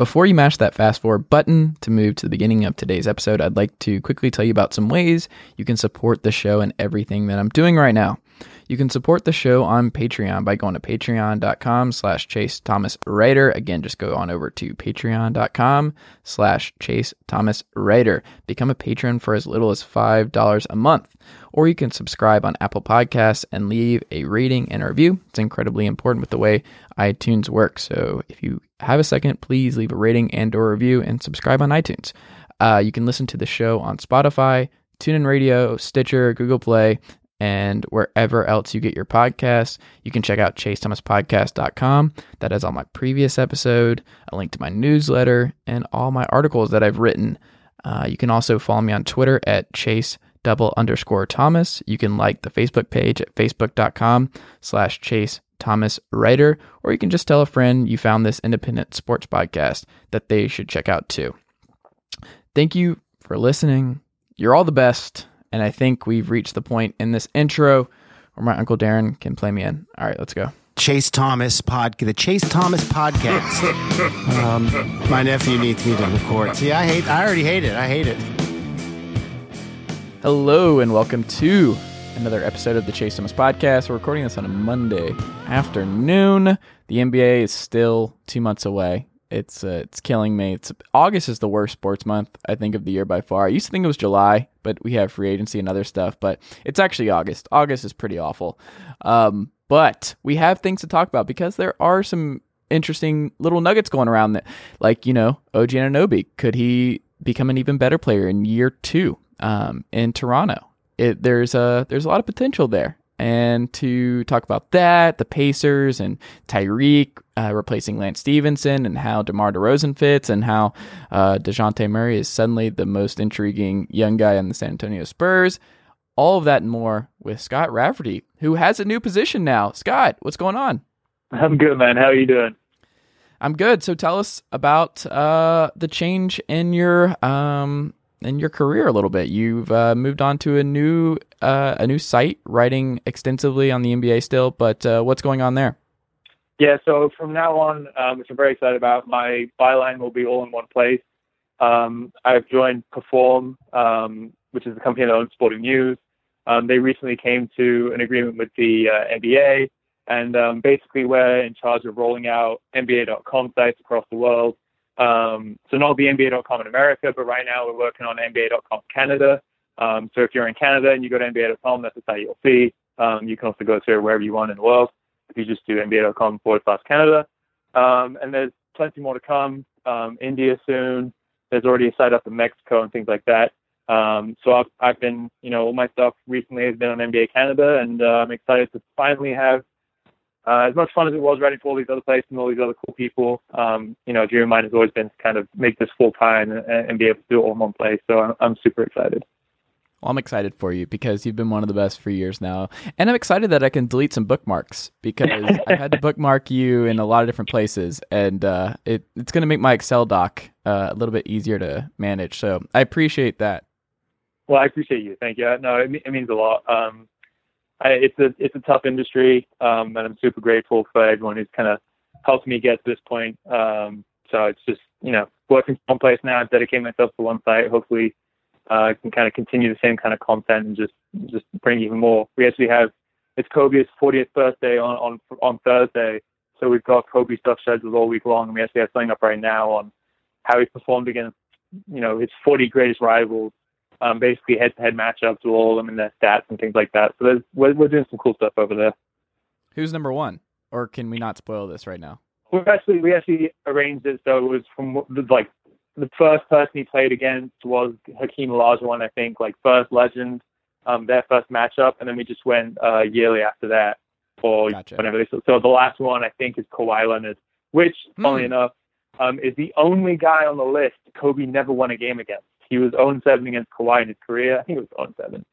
Before you mash that fast forward button to move to the beginning of today's episode, I'd like to quickly tell you about some ways you can support the show and everything that I'm doing right now. You can support the show on Patreon by going to patreon.com slash Chase Thomas Writer. Again, just go on over to patreon.com slash Chase Thomas Writer. Become a patron for as little as $5 a month. Or you can subscribe on Apple Podcasts and leave a rating and a review. It's incredibly important with the way iTunes works. So if you have a second, please leave a rating and or review and subscribe on iTunes. Uh, you can listen to the show on Spotify, TuneIn Radio, Stitcher, Google Play, and wherever else you get your podcasts. You can check out chasethomaspodcast.com. That has all my previous episode, a link to my newsletter, and all my articles that I've written. Uh, you can also follow me on Twitter at chase double underscore Thomas. You can like the Facebook page at facebook.com slash chase Thomas Writer, or you can just tell a friend you found this independent sports podcast that they should check out too. Thank you for listening. You're all the best. And I think we've reached the point in this intro where my Uncle Darren can play me in. All right, let's go. Chase Thomas pod, the Chase Thomas podcast. um, my nephew needs me to record. See, I hate. I already hate it. I hate it. Hello and welcome to another episode of the Chase Thomas podcast. We're recording this on a Monday afternoon. The NBA is still two months away. It's uh, it's killing me. It's August is the worst sports month I think of the year by far. I used to think it was July, but we have free agency and other stuff. But it's actually August. August is pretty awful. Um, but we have things to talk about because there are some interesting little nuggets going around that, like you know, OG Anunoby. Could he become an even better player in year two um, in Toronto? It, there's a there's a lot of potential there. And to talk about that, the Pacers and Tyreke uh, replacing Lance Stephenson, and how DeMar DeRozan fits, and how uh, Dejounte Murray is suddenly the most intriguing young guy on the San Antonio Spurs. All of that and more with Scott Rafferty, who has a new position now. Scott, what's going on? I'm good, man. How are you doing? I'm good. So tell us about uh, the change in your um, in your career a little bit. You've uh, moved on to a new uh, a new site, writing extensively on the NBA still. But uh, what's going on there? Yeah, so from now on, um, which I'm very excited about, my byline will be all in one place. Um, I've joined Perform, um, which is a company that owns Sporting News. Um, they recently came to an agreement with the uh, NBA, and um, basically we're in charge of rolling out NBA.com sites across the world. Um, so not the NBA.com in America, but right now we're working on NBA.com Canada. Um, so if you're in Canada and you go to NBA.com, that's the site you'll see. Um, you can also go to wherever you want in the world. If you just do NBA.com forward slash Canada. Um, and there's plenty more to come. Um, India soon. There's already a site up in Mexico and things like that. Um, so I've, I've been, you know, all my stuff recently has been on NBA Canada, and uh, I'm excited to finally have uh, as much fun as it was writing for all these other places and all these other cool people, um, you know, dream of mine has always been to kind of make this full time and, and, be able to do it all in one place. So I'm, I'm super excited. Well, I'm excited for you because you've been one of the best for years now. And I'm excited that I can delete some bookmarks because I've had to bookmark you in a lot of different places. And uh, it, it's going to make my Excel doc uh, a little bit easier to manage. So I appreciate that. Well, I appreciate you. Thank you. No, it, it means a lot. Um, I, it's a it's a tough industry, um, and I'm super grateful for everyone who's kind of helped me get to this point. Um, so it's just you know working from one place now, dedicate myself to one site. Hopefully, uh, can kind of continue the same kind of content and just just bring even more. We actually have it's Kobe's 40th birthday on on on Thursday, so we've got Kobe stuff scheduled all week long, and we actually have something up right now on how he performed against you know his 40 greatest rivals um, basically head-to-head matchups with all of them and their stats and things like that. So we're, we're doing some cool stuff over there. Who's number one, or can we not spoil this right now? We actually we actually arranged it so it was from like the first person he played against was Hakeem Olajuwon, I think, like first legend, um, their first matchup, and then we just went uh, yearly after that for Gotcha. whenever they. So, so the last one I think is Kawhi Leonard, which, funnily enough, um, is the only guy on the list Kobe never won a game against. He was 0-7 against Kawhi in his career. I think it was 0-7.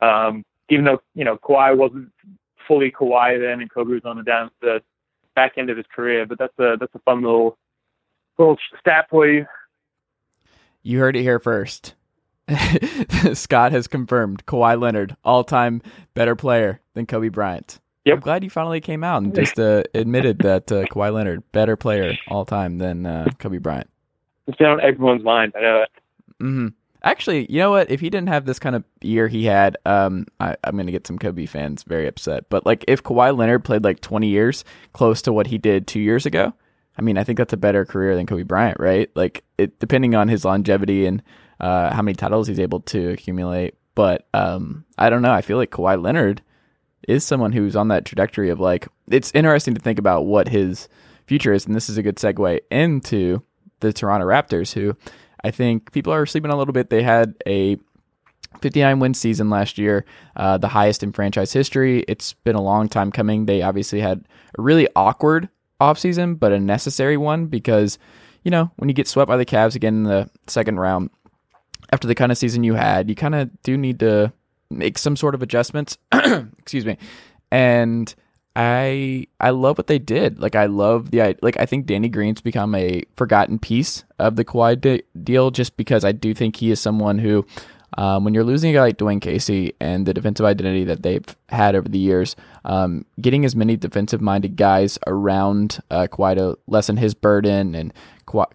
Um, even though you know Kawhi wasn't fully Kawhi then, and Kobe was on the down the back end of his career. But that's a that's a fun little little stat for you. You heard it here first. Scott has confirmed Kawhi Leonard, all time better player than Kobe Bryant. Yep. I'm glad you finally came out and just uh, admitted that uh, Kawhi Leonard, better player all time than uh, Kobe Bryant. It's been on everyone's mind. I know that. Hmm Actually, you know what? If he didn't have this kind of year he had, um, I, I'm going to get some Kobe fans very upset. But like, if Kawhi Leonard played like 20 years close to what he did two years ago, I mean, I think that's a better career than Kobe Bryant, right? Like, it depending on his longevity and uh, how many titles he's able to accumulate. But um, I don't know. I feel like Kawhi Leonard is someone who's on that trajectory of like, it's interesting to think about what his future is. And this is a good segue into the Toronto Raptors, who I think people are sleeping a little bit. They had a 59 win season last year, uh, the highest in franchise history. It's been a long time coming. They obviously had a really awkward offseason, but a necessary one because, you know, when you get swept by the Cavs again in the second round, after the kind of season you had, you kind of do need to make some sort of adjustments. Excuse me. And I I love what they did. Like I love the like I think Danny Green's become a forgotten piece of the Kawhi de- deal just because I do think he is someone who um, when you're losing a guy like Dwane Casey and the defensive identity that they've had over the years, um, getting as many defensive minded guys around uh, Kawhi to lessen his burden and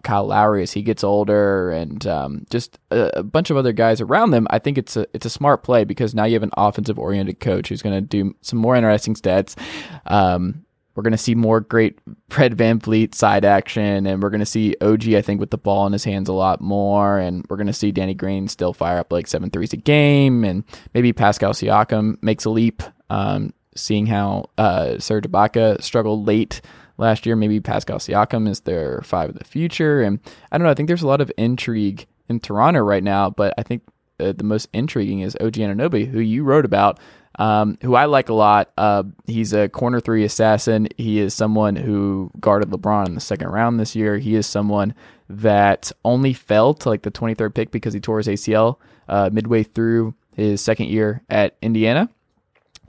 Kyle Lowry as he gets older and um, just a, a, bunch of other guys around them, I think it's a it's a smart play because now you have an offensive oriented coach who's going to do some more interesting stats. Um, we're going to see more great Fred VanVleet side action, and we're going to see OG, I think, with the ball in his hands a lot more. And we're going to see Danny Green still fire up like seven threes a game. And maybe Pascal Siakam makes a leap, um, seeing how uh, Serge Ibaka struggled late last year. Maybe Pascal Siakam is their five of the future. And I don't know. I think there's a lot of intrigue in Toronto right now, but I think uh, the most intriguing is OG Anunoby, who you wrote about um, who I like a lot. Uh, he's a corner three assassin. He is someone who guarded LeBron in the second round this year. He is someone that only fell to like the 23rd pick because he tore his ACL uh, midway through his second year at Indiana.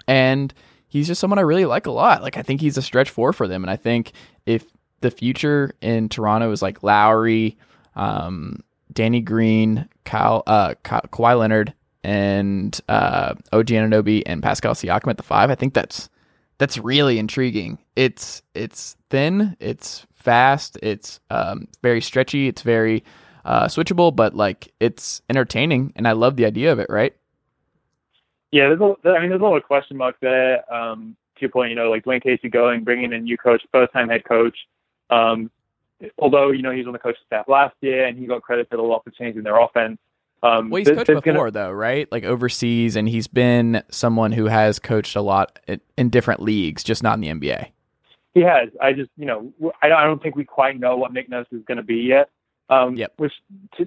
And he's just someone I really like a lot. Like, I think he's a stretch four for them. And I think if the future in Toronto is like Lowry, um, Danny Green, Kyle, uh, Kawhi Leonard, and uh, OG Anunoby and Pascal Siakam at the five. I think that's that's really intriguing. It's it's thin, it's fast, it's um, very stretchy, it's very uh, switchable, but like it's entertaining, and I love the idea of it. Right? Yeah, there's a, I mean, there's a lot of question marks there. Um, to your point, you know, like Dwane Casey going, bringing in new coach, first time head coach. Um, although you know he was on the coaching staff last year, and he got credit for a lot for changing their offense. Um, well, he's coached before gonna... though, right? Like overseas, and he's been someone who has coached a lot in different leagues, just not in the NBA. He has. I just, you know, I don't think we quite know what Nick Nurse is going to be yet. Um, yep. Which,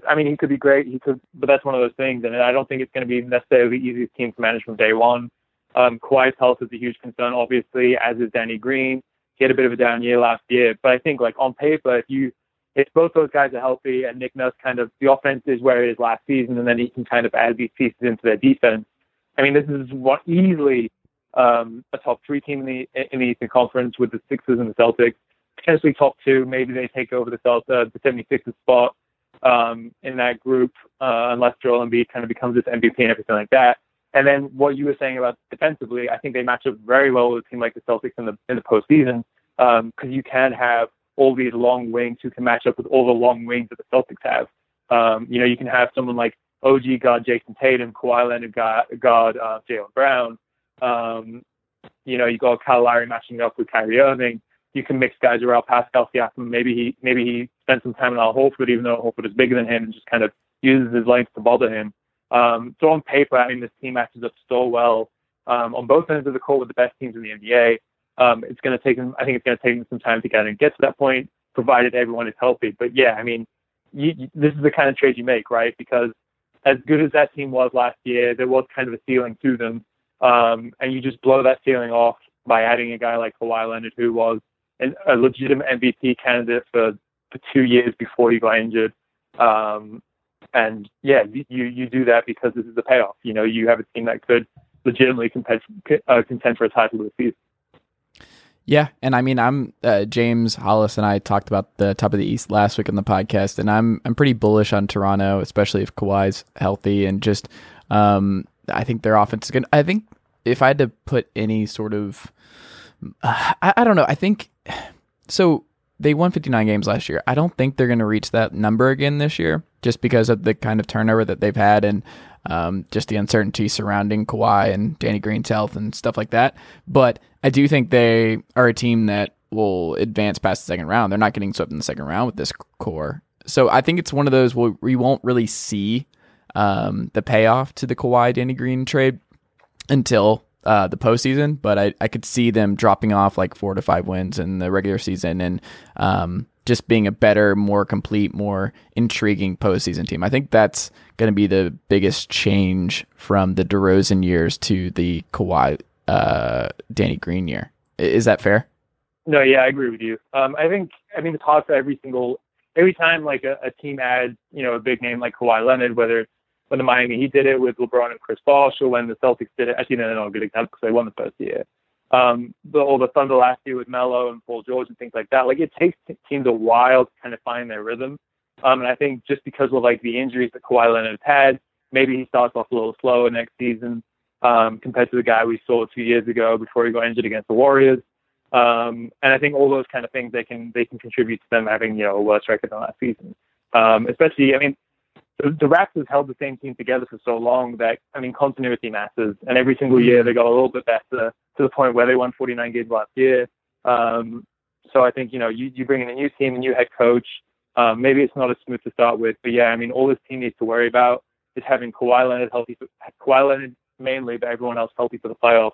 I mean, he could be great. He could, but that's one of those things, and I don't think it's going to be necessarily the easiest team to manage from day one. Um, Kawhi's health is a huge concern, obviously, as is Danny Green. He had a bit of a down year last year, but I think, like on paper, if you if both those guys are healthy and Nick Nurse kind of the offense is where it is last season, and then he can kind of add these pieces into their defense. I mean, this is what easily um, a top three team in the in the Eastern Conference with the Sixers and the Celtics, potentially top two. Maybe they take over the Celtics, uh, the 76ers spot um, in that group, uh, unless Joel Embiid kind of becomes this MVP and everything like that. And then what you were saying about defensively, I think they match up very well with a team like the Celtics in the in the postseason because um, you can have all these long wings who can match up with all the long wings that the Celtics have. Um, you know, you can have someone like OG guard Jayson Tatum, Kawhi Leonard guard uh, Jaylen Brown. Um, you know, you got Kyle Lowry matching up with Kyrie Irving. You can mix guys around Pascal Siakam. Maybe he maybe he spent some time in Al Horford, even though Horford is bigger than him, and just kind of uses his length to bother him. Um, so on paper, I mean, this team matches up so well um, on both ends of the court with the best teams in the NBA. Um, it's going to take them. I think it's going to take them some time to get and get to that point, provided everyone is healthy. But yeah, I mean, you, you, this is the kind of trade you make, right? Because as good as that team was last year, there was kind of a ceiling to them, um, and you just blow that ceiling off by adding a guy like Kawhi Leonard, who was an, a legitimate MVP candidate for for two years before he got injured. Um, and yeah, you you do that because this is the payoff. You know, you have a team that could legitimately compete, uh, contend for a title this season. Yeah, and I mean, I'm uh, James Hollis and I talked about the top of the East last week on the podcast, and I'm I'm pretty bullish on Toronto, especially if Kawhi's healthy and just um, I think their offense is good. I think if I had to put any sort of, uh, I, I don't know, I think so. They won 59 games last year. I don't think they're going to reach that number again this year, just because of the kind of turnover that they've had and um, just the uncertainty surrounding Kawhi and Danny Green's health and stuff like that. But I do think they are a team that will advance past the second round. They're not getting swept in the second round with this core. So I think it's one of those where we won't really see um, the payoff to the Kawhi Danny Green trade until uh, the postseason. But I, I could see them dropping off like four to five wins in the regular season and um, just being a better, more complete, more intriguing postseason team. I think that's going to be the biggest change from the DeRozan years to the Kawhi uh, Danny Green year. Is that fair? No, yeah, I agree with you. Um, I think I mean the talk for every single every time like a, a team adds you know a big name like Kawhi Leonard, whether when the Miami Heat did it with LeBron and Chris Bosh, or when the Celtics did it. Actually, no, no, no, good example because they won the first year. Um, the, or the Thunder last year with Melo and Paul George and things like that. Like it takes teams a while to kind of find their rhythm. Um, and I think just because of like the injuries that Kawhi Leonard has had, maybe he starts off a little slower next season um, compared to the guy we saw two years ago before he got injured against the Warriors. Um, and I think all those kind of things they can they can contribute to them having you know a worse record than last season. Um, especially, I mean, the, the Raptors held the same team together for so long that I mean continuity matters, and every single year they got a little bit better to the point where they won 49 games last year. Um, so I think you know you you bring in a new team, a new head coach. Um, maybe it's not as smooth to start with, but yeah, I mean all this team needs to worry about is having Kawhi Leonard healthy, Kawhi Leonard mainly, but everyone else healthy for the playoffs,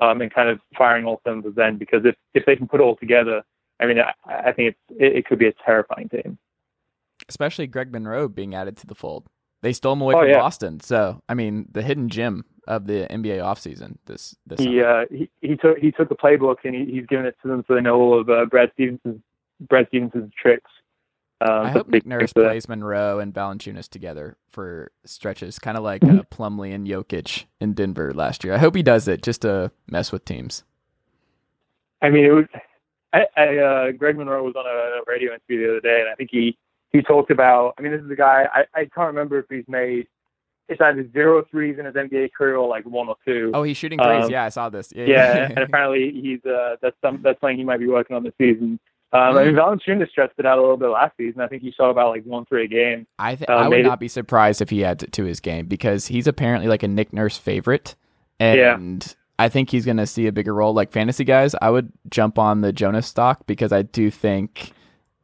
um, and kind of firing all cylinders then. Because if if they can put it all together, I mean, I, I think it's it, it, could be a terrifying team. Especially Greg Monroe being added to the fold. They stole him away oh, from yeah. Boston, so I mean, the hidden gem of the NBA offseason this this. He uh, he he took he took the playbook and he, he's given it to them so they know all of uh, Brad Stevenson's Brad Stevenson's tricks. Um, I hope Nick Nurse plays Monroe and Valanciunas together for stretches, kind of like uh, Plumlee and Jokic in Denver last year. I hope he does it just to mess with teams. I mean, it was. I, I uh, Greg Monroe was on a, a radio interview the other day, and I think he he talked about. I mean, this is a guy I, I can't remember if he's made. It's either zero threes in his NBA career or like one or two. Oh, he's shooting threes. Um, yeah, I saw this. Yeah, yeah, and apparently he's uh, that's some that's something he might be working on this season. Um, I mean, mm-hmm. Valanciunas stretched it out a little bit last season. I think he saw about like one three a game. I th- uh, I would not it... be surprised if he adds it to his game because he's apparently like a Nick Nurse favorite, and yeah. I think he's going to see a bigger role. Like fantasy guys, I would jump on the Jonas stock because I do think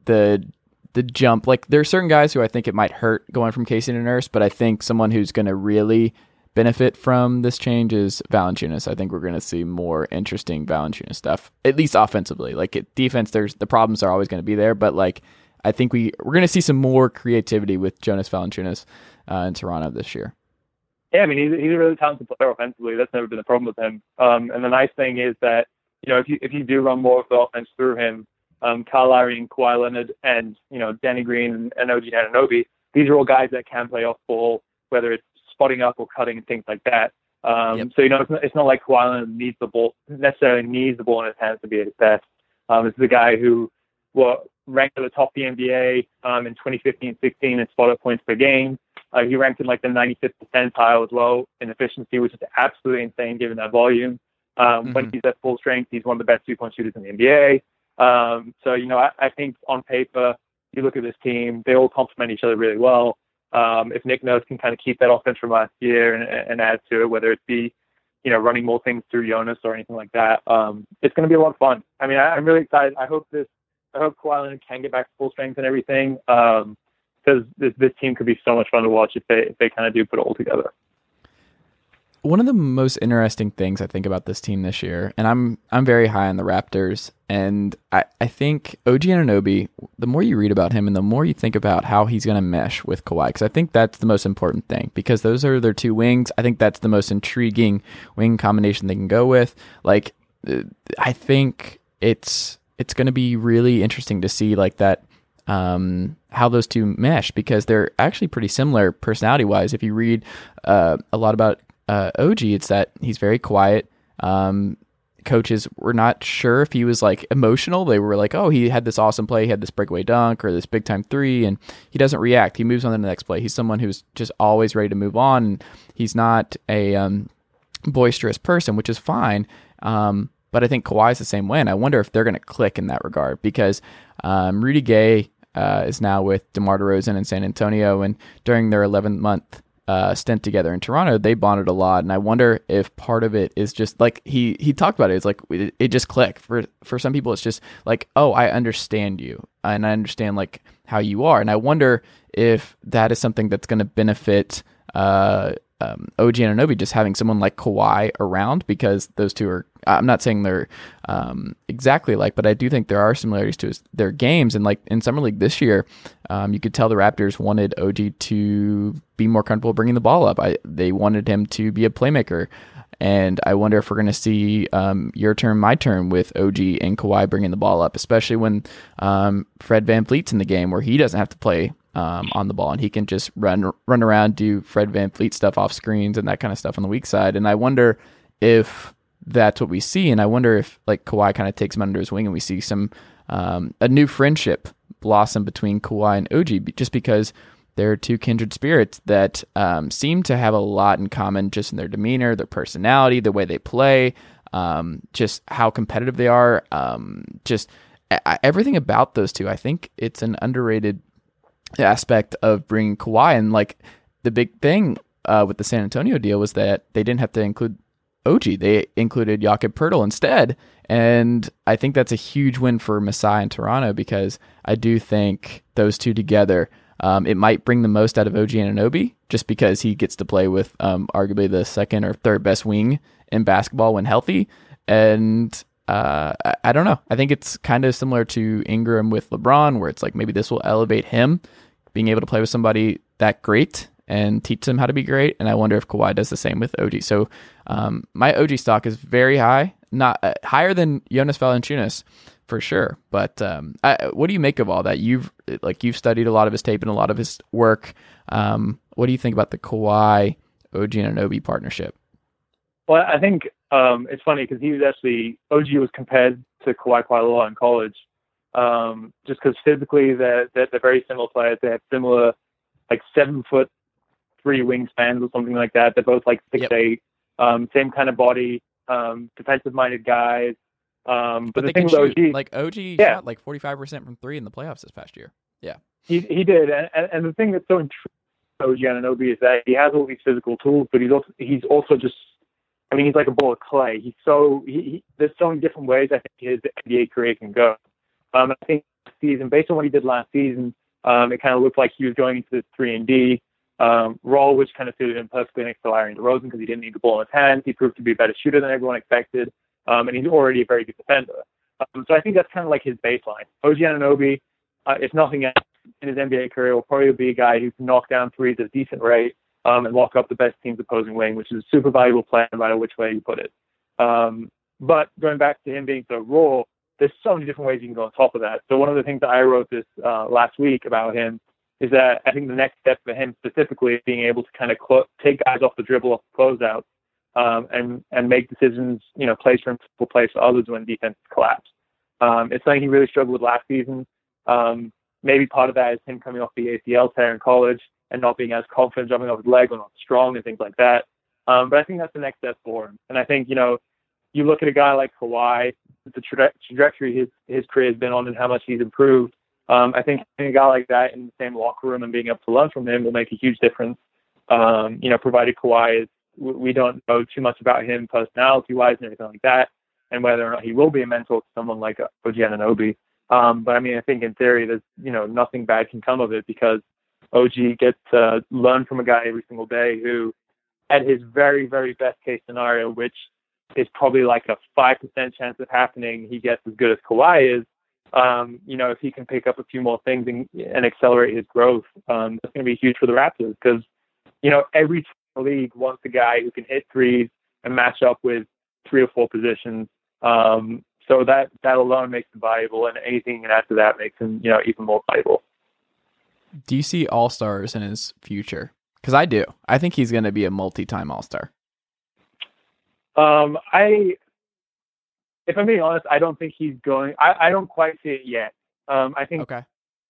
the the jump like there are certain guys who I think it might hurt going from Casey to Nurse, but I think someone who's going to really benefit from this change is Valanciunas. I think we're going to see more interesting Valanciunas stuff, at least offensively. Like at defense, there's the problems are always going to be there, but like I think we we're going to see some more creativity with Jonas Valanciunas uh, in Toronto this year. Yeah, I mean he's, he's a really talented player offensively. That's never been a problem with him. Um, and the nice thing is that you know if you if you do run more of the offense through him, um, Kyle Lowry and Kawhi Leonard and you know Danny Green and, OG Anunoby, these are all guys that can play off ball, whether it's spotting up or cutting and things like that. Um, yep. So you know, it's not, it's not like Kawhi needs the ball necessarily needs the ball in his hands to be at his best. Um, this is a guy who well ranked at the top of the NBA um, in 2015-16 in spot up points per game. Uh, he ranked in like the 95th percentile as well in efficiency, which is absolutely insane given that volume. Um, mm-hmm. When he's at full strength, he's one of the best two-point shooters in the NBA. Um, so you know, I, I think on paper, you look at this team, they all complement each other really well um, if Nick Nurse can kind of keep that offense from last year and, and add to it, whether it be, you know, running more things through Jonas or anything like that, um, it's going to be a lot of fun. I mean, I, am really excited. I hope this, I hope Kawhi Leonard can get back to full strength and everything, because um, this, this team could be so much fun to watch if they if they kind of do put it all together one of the most interesting things I think about this team this year, and I'm I'm very high on the Raptors, and I, I think OG Anunoby, the more you read about him and the more you think about how he's going to mesh with Kawhi, because I think that's the most important thing, because those are their two wings. I think that's the most intriguing wing combination they can go with. Like, uh, I think it's it's going to be really interesting to see like that um, how those two mesh because they're actually pretty similar personality wise. If you read uh, a lot about uh, OG, it's that he's very quiet. Um, coaches were not sure if he was like emotional. They were like, "Oh, he had this awesome play, he had this breakaway dunk or this big time three, and he doesn't react. He moves on to the next play. He's someone who's just always ready to move on. And he's not a um, boisterous person, which is fine. Um, but I think Kawhi's the same way, and I wonder if they're going to click in that regard because um, Rudy Gay uh, is now with DeMar DeRozan in San Antonio, and during their 11 month uh, stint together in Toronto, they bonded a lot, and I wonder if part of it is just like he he talked about it. It's like it, it just clicked for for some people. It's just like, oh, I understand you, and I understand like how you are, and I wonder if that is something that's going to benefit. Uh, um, OG Anunoby just having someone like Kawhi around because those two are. I'm not saying they're um, exactly like, but I do think there are similarities to his, their games. And like in summer league this year, um, you could tell the Raptors wanted OG to be more comfortable bringing the ball up. I, they wanted him to be a playmaker. And I wonder if we're going to see um, your turn, my turn with OG and Kawhi bringing the ball up, especially when um, Fred VanVleet's in the game where he doesn't have to play um, on the ball, and he can just run run around, do Fred VanVleet stuff off screens and that kind of stuff on the weak side. And I wonder if that's what we see, and I wonder if like Kawhi kind of takes him under his wing, and we see some um, a new friendship blossom between Kawhi and OG, just because they're two kindred spirits that um, seem to have a lot in common, just in their demeanor, their personality, the way they play, um, just how competitive they are, um, just everything about those two. I think it's an underrated aspect of bringing Kawhi. And like the big thing uh, with the San Antonio deal was that they didn't have to include OG. They included Jakob Poeltl instead. And I think that's a huge win for Masai and Toronto because I do think those two together, um, it might bring the most out of OG Anunoby just because he gets to play with um, arguably the second or third best wing in basketball when healthy. And uh, I, I, don't know. I think it's kind of similar to Ingram with LeBron, where it's like maybe this will elevate him being able to play with somebody that great and teach them how to be great. And I wonder if Kawhi does the same with OG. So um, my OG stock is very high, not uh, higher than Jonas Valanciunas for sure. But um, I, what do you make of all that? You've like you've studied a lot of his tape and a lot of his work. Um, what do you think about the Kawhi OG and Anunoby partnership? Well, I think um, it's funny because he was actually OG was compared to Kawhi quite a lot in college, um, just because physically they're, they're, they're very similar players. They have similar like seven foot three wingspans or something like that. They're both like six yep. eight, um, same kind of body, um, defensive minded guys. Um, but, but the thing with OG, like OG yeah. shot like forty five percent from three in the playoffs this past year. Yeah, he he did, and and, and the thing that's so intriguing about OG Anunoby is that he has all these physical tools, but he's also he's also just I mean, he's like a ball of clay. He's so he, he, there's so many different ways I think his NBA career can go. Um, I think season, based on what he did last season, um, it kind of looked like he was going into this three and D um, role, which kind of suited him perfectly next to Larry DeRozan because he didn't need the ball in his hands. He proved to be a better shooter than everyone expected, um, and he's already a very good defender. Um, so I think that's kind of like his baseline. OG Anunoby, uh, if nothing else in his NBA career, will probably be a guy who can knock down threes at a decent rate um, and lock up the best team's opposing wing, which is a super valuable play no matter which way you put it. Um, but going back to him being so raw, there's so many different ways you can go on top of that. So one of the things that I wrote this uh, last week about him is that I think the next step for him specifically is being able to kind of take guys off the dribble, off the closeout, um, and and make decisions, you know, plays for himself, plays for others when defense collapse. Um, it's something he really struggled with last season. Um, maybe part of that is him coming off the ACL tear in college and not being as confident jumping off his leg or not strong and things like that. Um, but I think that's the next step for him. And I think, you know, you look at a guy like Kawhi, the tra- trajectory his, his career has been on and how much he's improved. Um, I think a guy like that in the same locker room and being able to learn from him will make a huge difference. Um, you know, provided Kawhi is, we don't know too much about him personality wise and everything like that, and whether or not he will be a mentor to someone like OG Anunoby. Um, but I mean, I think in theory, there's, you know, nothing bad can come of it because OG gets to learn from a guy every single day who, at his very, very best case scenario, which is probably like a 5% chance of happening, he gets as good as Kawhi is. Um, you know, if he can pick up a few more things and, and accelerate his growth, um, that's going to be huge for the Raptors because, you know, every league wants a guy who can hit threes and match up with three or four positions. Um, so that that alone makes him valuable, and anything after that makes him, you know, even more valuable. Do you see all stars in his future? Because I do. I think he's going to be a multi-time all star. Um, I, if I'm being honest, I don't think he's going. I, I don't quite see it yet. Um, I think Okay.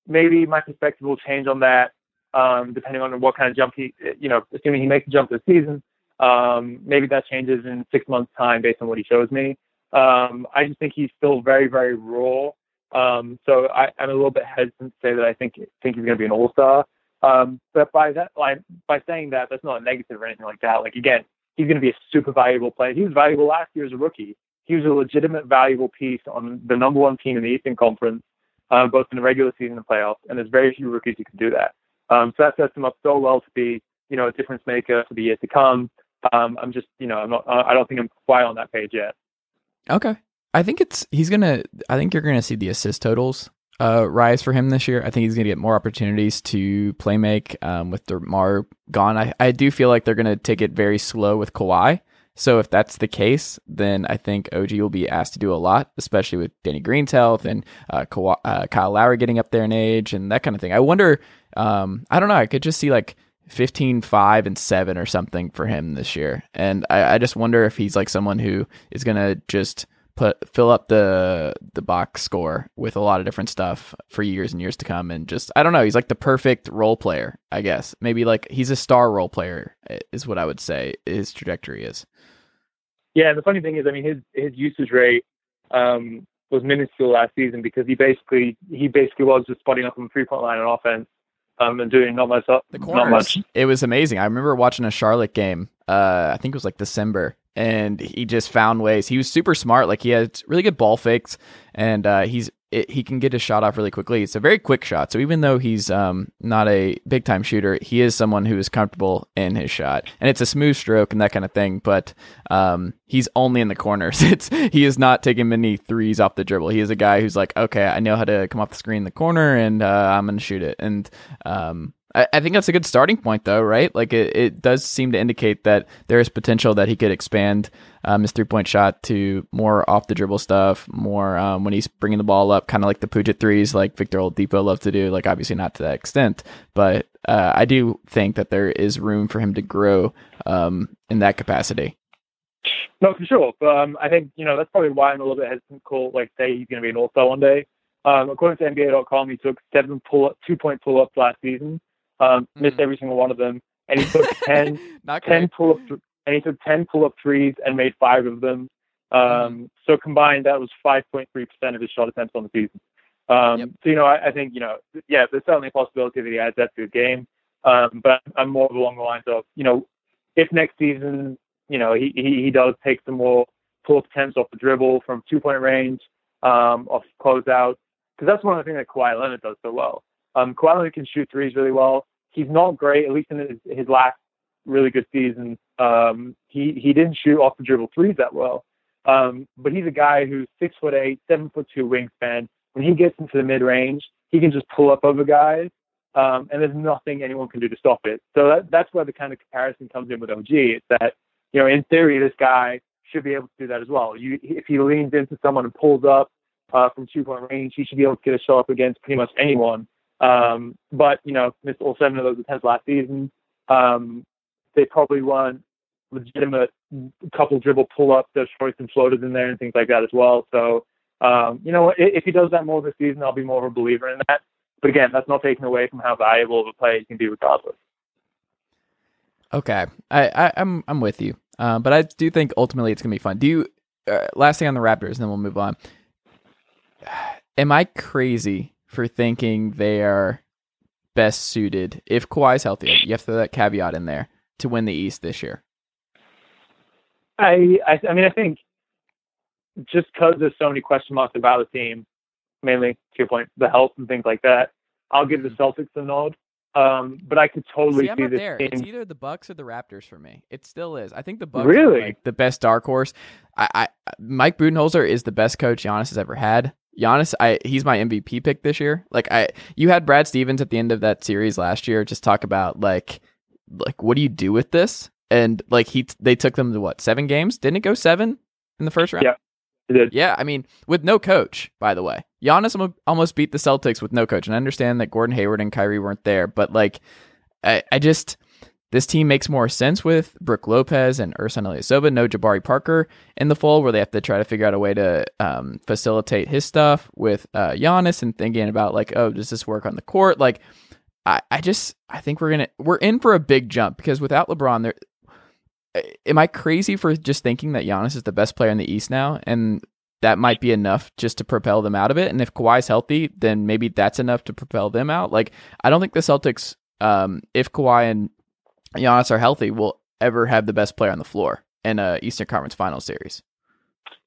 maybe my perspective will change on that, um, depending on what kind of jump he, you know, assuming he makes a jump this season. Um, maybe that changes in six months' time based on what he shows me. Um, I just think he's still very, very raw. Um, so I, I'm a little bit hesitant to say that I think think he's going to be an all star. Um, but by that, like, by saying that, that's not a negative or anything like that. Like again, he's going to be a super valuable player. He was valuable last year as a rookie. He was a legitimate valuable piece on the number one team in the Eastern Conference, uh, both in the regular season and playoffs. And there's very few rookies who can do that. Um, so that sets him up so well to be, you know, a difference maker for the years to come. Um, I'm just, you know, I'm not. I don't think I'm quite on that page yet. Okay. I think it's he's gonna. I think you're gonna see the assist totals uh, rise for him this year. I think he's gonna get more opportunities to play make um, with Demar gone. I, I do feel like they're gonna take it very slow with Kawhi. So if that's the case, then I think OG will be asked to do a lot, especially with Danny Green's health and uh, Kawhi, uh, Kyle Lowry getting up there in age and that kind of thing. I wonder. Um, I don't know. I could just see like 15 5 and 7 or something for him this year and I, I just wonder if he's like someone who is gonna just put fill up the the box score with a lot of different stuff for years and years to come and just I don't know he's like the perfect role player I guess. Maybe like he's a star role player is what I would say his trajectory is. Yeah, and the funny thing is, I mean, his his usage rate um, was minuscule last season because he basically he basically was just spotting up on the three point line on offense um, and doing not much the not much. it was amazing. I remember watching a Charlotte game uh I think it was like December and he just found ways he was super smart like he had really good ball fakes and uh he's it, he can get his shot off really quickly. It's a very quick shot. So even though he's um, not a big time shooter, he is someone who is comfortable in his shot, and it's a smooth stroke and that kind of thing. But um, he's only in the corners. It's he is not taking many threes off the dribble. He is a guy who's like, okay, I know how to come off the screen in the corner, and uh, I'm to shoot it. And um, I, I think that's a good starting point, though, right? Like it, it does seem to indicate that there is potential that he could expand um, his three point shot to more off the dribble stuff, more um, when he's bringing the ball up, kind of like the Puget threes, like Victor Oladipo loved to do. Like obviously not to that extent, but uh, I do think that there is room for him to grow um, in that capacity. No, for sure. But um, I think you know that's probably why I'm a little bit hesitant to call like say he's going to be an All Star one day. Um, according to NBA.com, he took seven pull up, two point pull ups last season, um, missed Mhm. every single one of them, and he took 10, 10 pull up and he took ten pull up threes and made five of them. Um, So combined, that was 5.3 percent of his shot attempts on the season. Um, Yep. So you know, I, I think you know, yeah, there's certainly a possibility that he adds that to the game. Um, but I'm more along the lines of you know, if next season you know he he, he does take some more pull up attempts off the dribble from two point range, um, off closeout, because that's one of the things that Kawhi Leonard does so well. Um, Kawhi Leonard can shoot threes really well. He's not great, at least in his, his last really good season. Um, he he didn't shoot off the dribble threes that well. Um, but he's a guy who's six foot eight, seven foot two wingspan. When he gets into the mid range, he can just pull up over guys, um, and there's nothing anyone can do to stop it. So that, that's where the kind of comparison comes in with OG. It's that you know, in theory, this guy should be able to do that as well. You, if he leans into someone and pulls up uh, from two point range, he should be able to get a shot up against pretty much anyone. Um, but you know, missed all seven of those attempts last season. Um, they probably weren't legitimate couple dribble pull ups. There's choice and floaters in there and things like that as well. So um, you know, if, if he does that more this season, I'll be more of a believer in that. But again, that's not taking away from how valuable of a player he can be regardless. Okay, I, I I'm I'm with you, uh, but I do think ultimately it's gonna be fun. Do you? Uh, last thing on the Raptors, and then we'll move on. Am I crazy for thinking they are best suited if Kawhi's healthy? You have to throw that caveat in there to win the East this year. I, I, I mean, I think just because there's so many question marks about the team, mainly to your point, the health and things like that, I'll give the Celtics a nod. Um, but I could totally See, I'm see not this there. team. It's either the Bucks or the Raptors for me. It still is. I think the Bucks Really? are like the best dark horse. I, I Mike Budenholzer is the best coach Giannis has ever had. Giannis, I he's my MVP pick this year. Like I, you had Brad Stevens at the end of that series last year. Just talk about like, like what do you do with this? And like he, they took them to what seven games? Didn't it go seven in the first round? Yeah. Did. Yeah, I mean, with no coach, by the way. Giannis almost beat the Celtics with no coach. And I understand that Gordon Hayward and Kyrie weren't there, but like, I, I just, this team makes more sense with Brook Lopez and Ersan Ilyasova, no Jabari Parker in the fold, where they have to try to figure out a way to um, facilitate his stuff with uh, Giannis and thinking about like, oh, does this work on the court? Like, I, I just, I think we're gonna, we're in for a big jump because without LeBron, there, am I crazy for just thinking that Giannis is the best player in the East now, and that might be enough just to propel them out of it? And if Kawhi's healthy, then maybe that's enough to propel them out. Like I don't think the Celtics, um, if Kawhi and Giannis are healthy, will ever have the best player on the floor in a Eastern Conference Final series.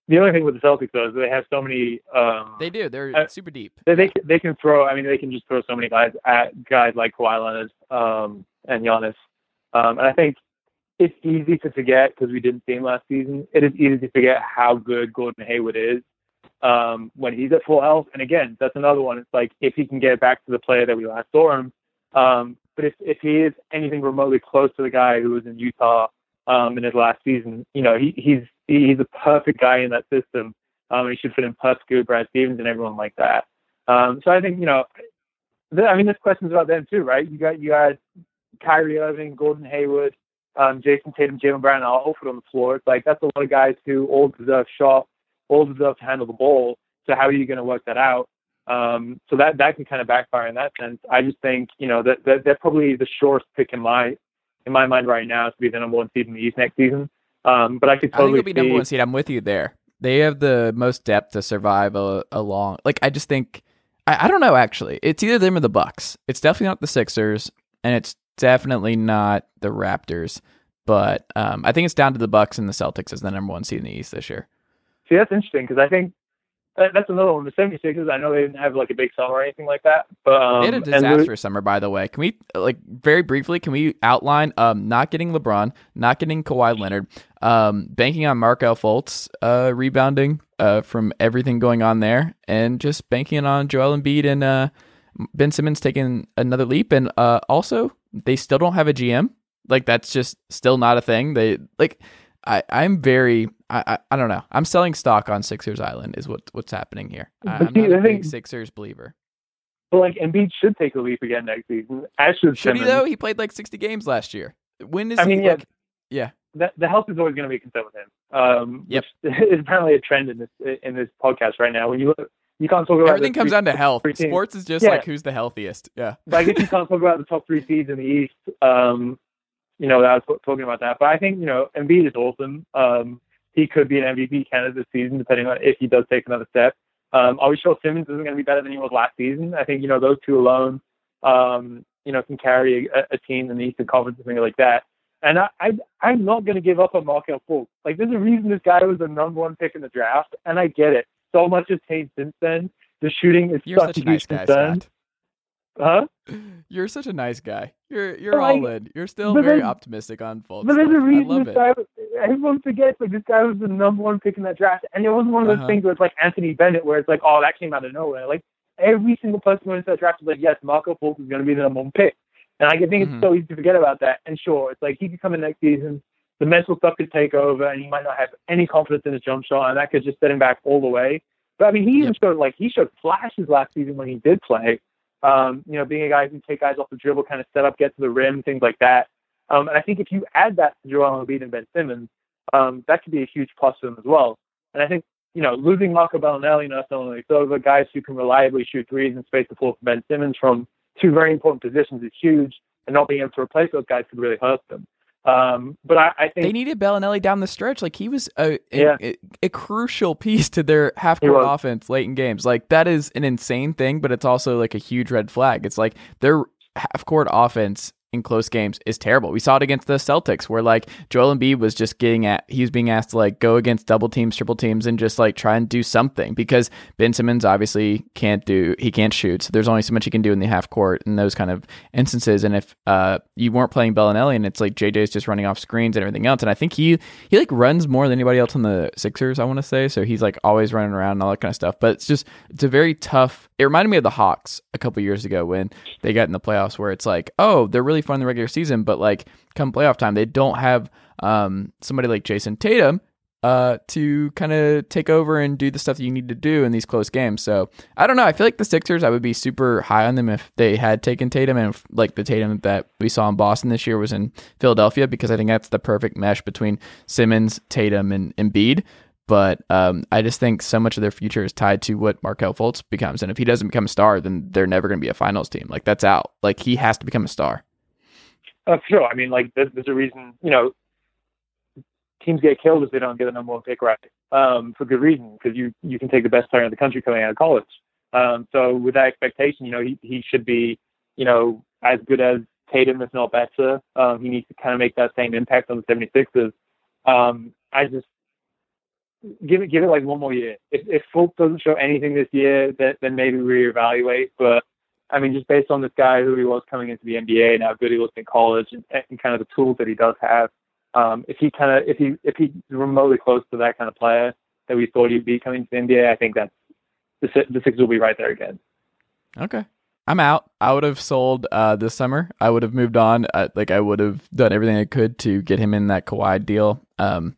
The only thing with the Celtics though is they have so many. Um, They do. They're Uh, super deep. they, they they can throw. I mean, they can just throw so many guys at guys like Kawhi Leonard um, and Giannis. Um, and I think it's easy to forget because we didn't see him last season. It is easy to forget how good Gordon Hayward is um, when he's at full health. And again, that's another one. It's like if he can get back to the player that we last saw him. Um, but if if he is anything remotely close to the guy who was in Utah um, in his last season, you know, he, he's he's a perfect guy in that system. Um, he should fit in perfectly with Brad Stevens and everyone like that. Um, so I think you know, th- I mean, there's questions about them too, right? You got you got Kyrie Irving, Gordon Hayward, um, Jayson Tatum, Jaylen Brown, Al Horford on the floor. It's like that's a lot of guys who all deserve shot, all deserve to handle the ball. So how are you going to work that out? Um, so that that can kind of backfire in that sense. I just think you know that, that they're probably the surest pick in my in my mind right now to be the number one seed in the East next season. Um, but I could I think totally it'll be number one seed. I'm with you there. They have the most depth to survive a, a long. Like I just think I, I don't know. Actually, it's either them or the Bucks. It's definitely not the Sixers, and it's definitely not the Raptors. But um, I think it's down to the Bucks and the Celtics as the number one seed in the East this year. See, that's interesting because I think that, that's another one. The 76ers, I know they didn't have like a big summer or anything like that, but um, They had a and disastrous summer, by the way. Can we like very briefly? Can we outline um, not getting LeBron, not getting Kawhi Leonard, um, banking on Markelle Fultz uh, rebounding uh, from everything going on there, and just banking on Joel Embiid and uh, Ben Simmons taking another leap, and uh, also they still don't have a GM. Like that's just still not a thing. They like. I, I'm very I, I I don't know. I'm selling stock on Sixers Island is what what's happening here. I, I'm see, not a big Sixers believer. but like Embiid should take a leap again next season. As should, Should he though? He played like 60 games last year. When is I he? mean, yeah. like, yeah. The, the health is always going to be a concern with him. Um, Yep. Which is apparently a trend in this in this podcast right now. When you look, you can't talk about Everything comes three- down to health. Sports is just Yeah. like who's the healthiest. Yeah. But I guess you can't talk about the top three seeds in the East. Um, you know, I was talking about that. But I think you know, Embiid is awesome. Um, he could be an MVP candidate this season, depending on if he does take another step. Um, are we sure Simmons isn't going to be better than he was last season? I think you know those two alone, um, you know, can carry a, a team in the Eastern Conference or something like that. And I, I I'm not going to give up on Markelle Fultz. Like, there's a reason this guy was the number one pick in the draft, and I get it. So much has changed since then. The shooting is You're such, such a a nice huge guy, concern. Scott. Huh? You're such a nice guy. You're you're But, all like- in. You're still very optimistic on Fultz. But there's a reason this guy. Everyone forgets like this guy was the number one pick in that draft, and it wasn't one of those Uh-huh. things where it's like Anthony Bennett, where it's like, oh, that came out of nowhere. Like every single person who went into that draft was like, yes, Markelle Fultz is going to be the number one pick, and I think Mhm. it's so easy to forget about that. And sure, it's like he could come in next season, the mental stuff could take over, and he might not have any confidence in his jump shot, and that could just set him back all the way. But I mean, he even Yep. showed like he showed flashes last season when he did play. Um, you know, being a guy who can take guys off the dribble, kind of set up, get to the rim, things like that. Um, and I think if you add that to Joel Embiid and Ben Simmons, um, that could be a huge plus for them as well. And I think, you know, losing Marco Belinelli and Ersan Ilyasova, guys who can reliably shoot threes and space the floor for Ben Simmons from two very important positions is huge, and not being able to replace those guys could really hurt them. Um, but I, I think They needed Belinelli down the stretch. Like he was a a, Yeah. a, a crucial piece to their half court offense late in games. Like that is an insane thing, but it's also like a huge red flag. It's like their half court offense in close games is terrible. We saw it against the Celtics where like Joel Embiid was just getting at he was being asked to like go against double teams, triple teams and just like try and do something because Ben Simmons obviously can't do he can't shoot. So there's only so much he can do in the half court in those kind of instances. And if uh you weren't playing Belinelli and it's like JJ's just running off screens and everything else. And I think he he like runs more than anybody else on the Sixers, I want to say. So he's like always running around and all that kind of stuff. But it's just it's a very tough it reminded me of the Hawks a couple years ago when they got in the playoffs where it's like, oh, they're really fun in the regular season, but like come playoff time, they don't have um somebody like Jayson Tatum uh, to kind of take over and do the stuff that you need to do in these close games. So I don't know. I feel like the Sixers, I would be super high on them if they had taken Tatum and if, like the Tatum that we saw in Boston this year was in Philadelphia because I think that's the perfect mesh between Simmons, Tatum, and Embiid. But um, I just think so much of their future is tied to what Markelle Fultz becomes, and if he doesn't become a star, then they're never going to be a finals team. Like that's out. Like he has to become a star. Uh, sure. I mean, like there's, a reason. You know, teams get killed if they don't get a number one pick right um, for good reason because you you can take the best player in the country coming out of college. Um, so with that expectation, you know he he should be you know as good as Tatum, if not better. Um, he needs to kind of make that same impact on the 76ers. Um, I just give it give it like one more year. If if Fultz doesn't show anything this year, then then maybe reevaluate. But I mean, just based on this guy who he was coming into the NBA and how good he looked in college and, and kind of the tools that he does have, um, if he kind of if he if he's remotely close to that kind of player that we thought he'd be coming to the NBA, I think that's the the Sixers will be right there again. Okay. I'm out. I would have sold uh, this summer. I would have moved on. Uh, like I would have done everything I could to get him in that Kawhi deal. Um,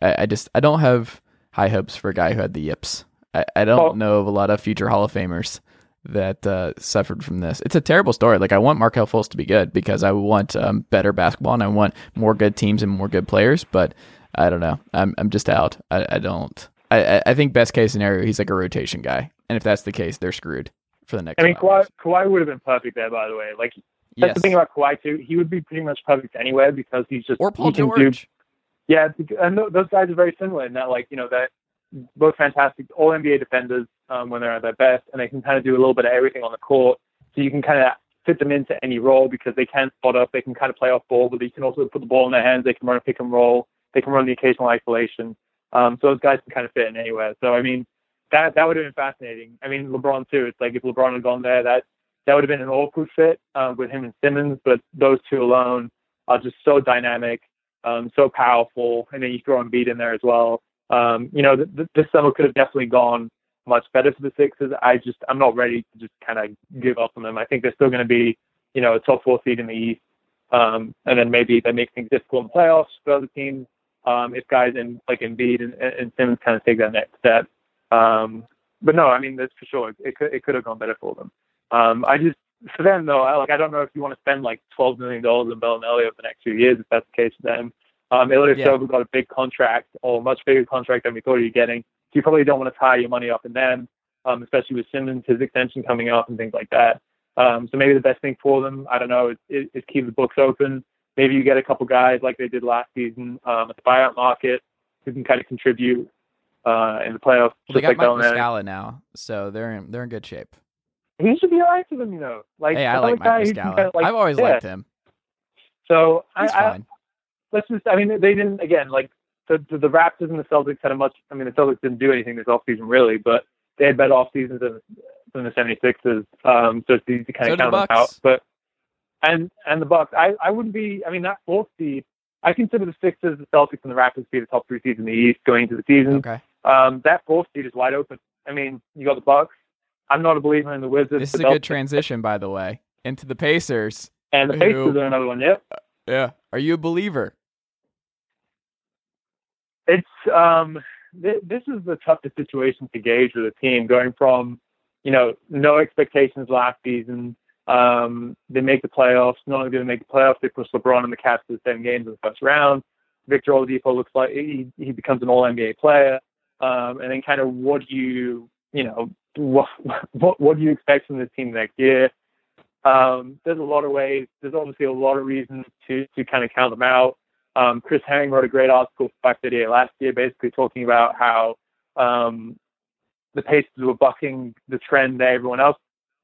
I, I, just I don't have high hopes for a guy who had the yips. I, I don't oh. know of a lot of future Hall of Famers that uh, suffered from this. It's a terrible story. Like I want Markelle Fultz to be good because I want um, better basketball and I want more good teams and more good players. But I don't know. I'm I'm just out. I, I don't. I I think best case scenario he's like a rotation guy, and if that's the case, they're screwed for the next. I mean, Kawhi, Kawhi would have been perfect there. By the way, like that's yes. the thing about Kawhi too. He would be pretty much perfect anywhere because he's just or Paul George. Do, yeah, and those guys are very similar in that, like you know, that both fantastic all NBA defenders um, when they're at their best, and they can kind of do a little bit of everything on the court. So you can kind of fit them into any role because they can spot up, they can kind of play off ball, but they can also put the ball in their hands. They can run a pick and roll, they can run the occasional isolation. Um, so those guys can kind of fit in anywhere. So I mean, that that would have been fascinating. I mean, LeBron too. It's like if LeBron had gone there, that that would have been an awkward fit uh, with him and Simmons. But those two alone are just so dynamic, um, so powerful, and then you throw Embiid in there as well um, you know, th- th- this summer could have definitely gone much better for the Sixers. I just I'm not ready to just kind of give up on them. I think they're still going to be, you know, a top four seed in the East, um, and then maybe they make things difficult in playoffs for other teams um, if guys in like Embiid and, and Simmons kind of take that next step. Um, but no, I mean that's for sure. It could it could have gone better for them. Um, I just for them though, I, like I don't know if you want to spend like twelve million dollars in Belinelli over the next few years if that's the case for them. Um, Ilyasova yeah. got a big contract, or much bigger contract than we thought he was getting. So you probably don't want to tie your money up in them, um, especially with Simmons, his extension coming up and things like that. Um, so maybe the best thing for them, I don't know, is, is, is keep the books open. Maybe you get a couple guys like they did last season um, at the buyout market who can kind of contribute uh, in the playoffs. Well, they got like Mike Muscala now, so they're in, they're in good shape. He should be alright for them, you know. Like hey, I like Mike Muscala. Kind of like, I've always yeah. liked him. So He's I, fine let's just, I mean, they didn't, again, like the, the, the Raptors and the Celtics had a much, I mean, the Celtics didn't do anything this offseason really, but they had better off seasons than, than the 76ers. Um, so it's easy to kind so of count them out. But, and, and the Bucks, I, I wouldn't be, I mean, that fourth seed, I consider the Sixers, the Celtics, and the Raptors to be the top three seeds in the East going into the season. Okay. Um, that fourth seed is wide open. I mean, you got the Bucks. I'm not a believer in the Wizards. This is a good transition, by the way, into the Pacers. And the Pacers who, are another one. Yep. Yeah. Are you a believer? It's um, th- this is the toughest situation to gauge with a team going from you know no expectations last season. Um, they make the playoffs. Not only do they make the playoffs, they push LeBron and the Cavs to the seven games in the first round. Victor Oladipo looks like he, he becomes an All NBA player. Um, and then kind of what do you you know what what, what do you expect from this team next year? Um, there's a lot of ways. There's obviously a lot of reasons to to kind of count them out. Um, Chris Herring wrote a great article for Fact Today last year, basically talking about how um, the Pacers were bucking the trend that everyone else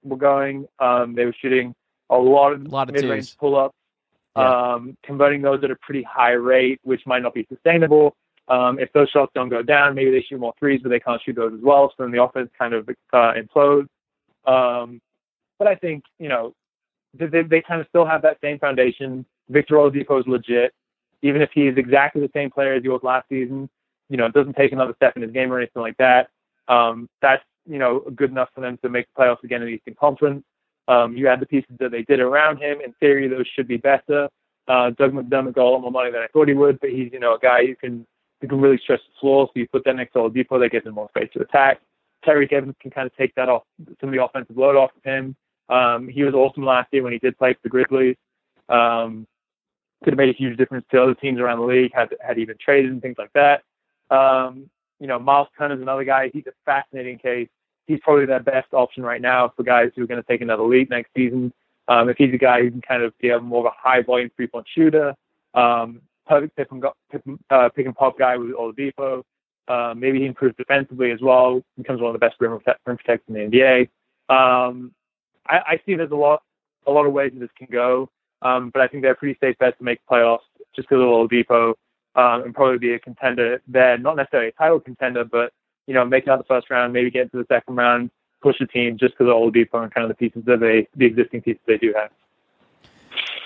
were going. Um, they were shooting a lot of, a lot of mid-range pull-ups, yeah. um, converting those at a pretty high rate, which might not be sustainable. Um, if those shots don't go down, maybe they shoot more threes, but they can't shoot those as well. So then the offense kind of uh, implodes. Um, but I think you know they, they kind of still have that same foundation. Victor Oladipo is legit even if he is exactly the same player as he was last season, you know, it doesn't take another step in his game or anything like that, um, that's, you know, good enough for them to make the playoffs again in the Eastern Conference. Um, you add the pieces that they did around him. In theory, those should be better. Uh, Doug McDermott got a lot more money than I thought he would, but he's, you know, a guy who can who can really stretch the floor. So you put that next to Oladipo, that gives him more space to attack. Tyreke Evans can kind of take that off some of the offensive load off of him. Um, he was awesome last year when he did play for the Grizzlies. Um, could have made a huge difference to other teams around the league, had had even traded and things like that. Um, you know, Myles Turner is another guy. He's a fascinating case. He's probably their best option right now for guys who are going to take another leap next season. Um, if he's a guy who can kind of be a more of a high volume three point shooter, um, perfect pick and, pick, uh, pick and pop guy with Oladipo. Uh, maybe he improves defensively as well, becomes one of the best rim, rim protectors in the NBA. Um, I, I see there's a lot, a lot of ways that this can go, um, but I think they're pretty safe bets to make playoffs just because of Oladipo um, and probably be a contender there. Not necessarily a title contender, but you know, make it out the first round, maybe get into the second round, push the team just because of Oladipo and kind of the pieces that they, the existing pieces they do have.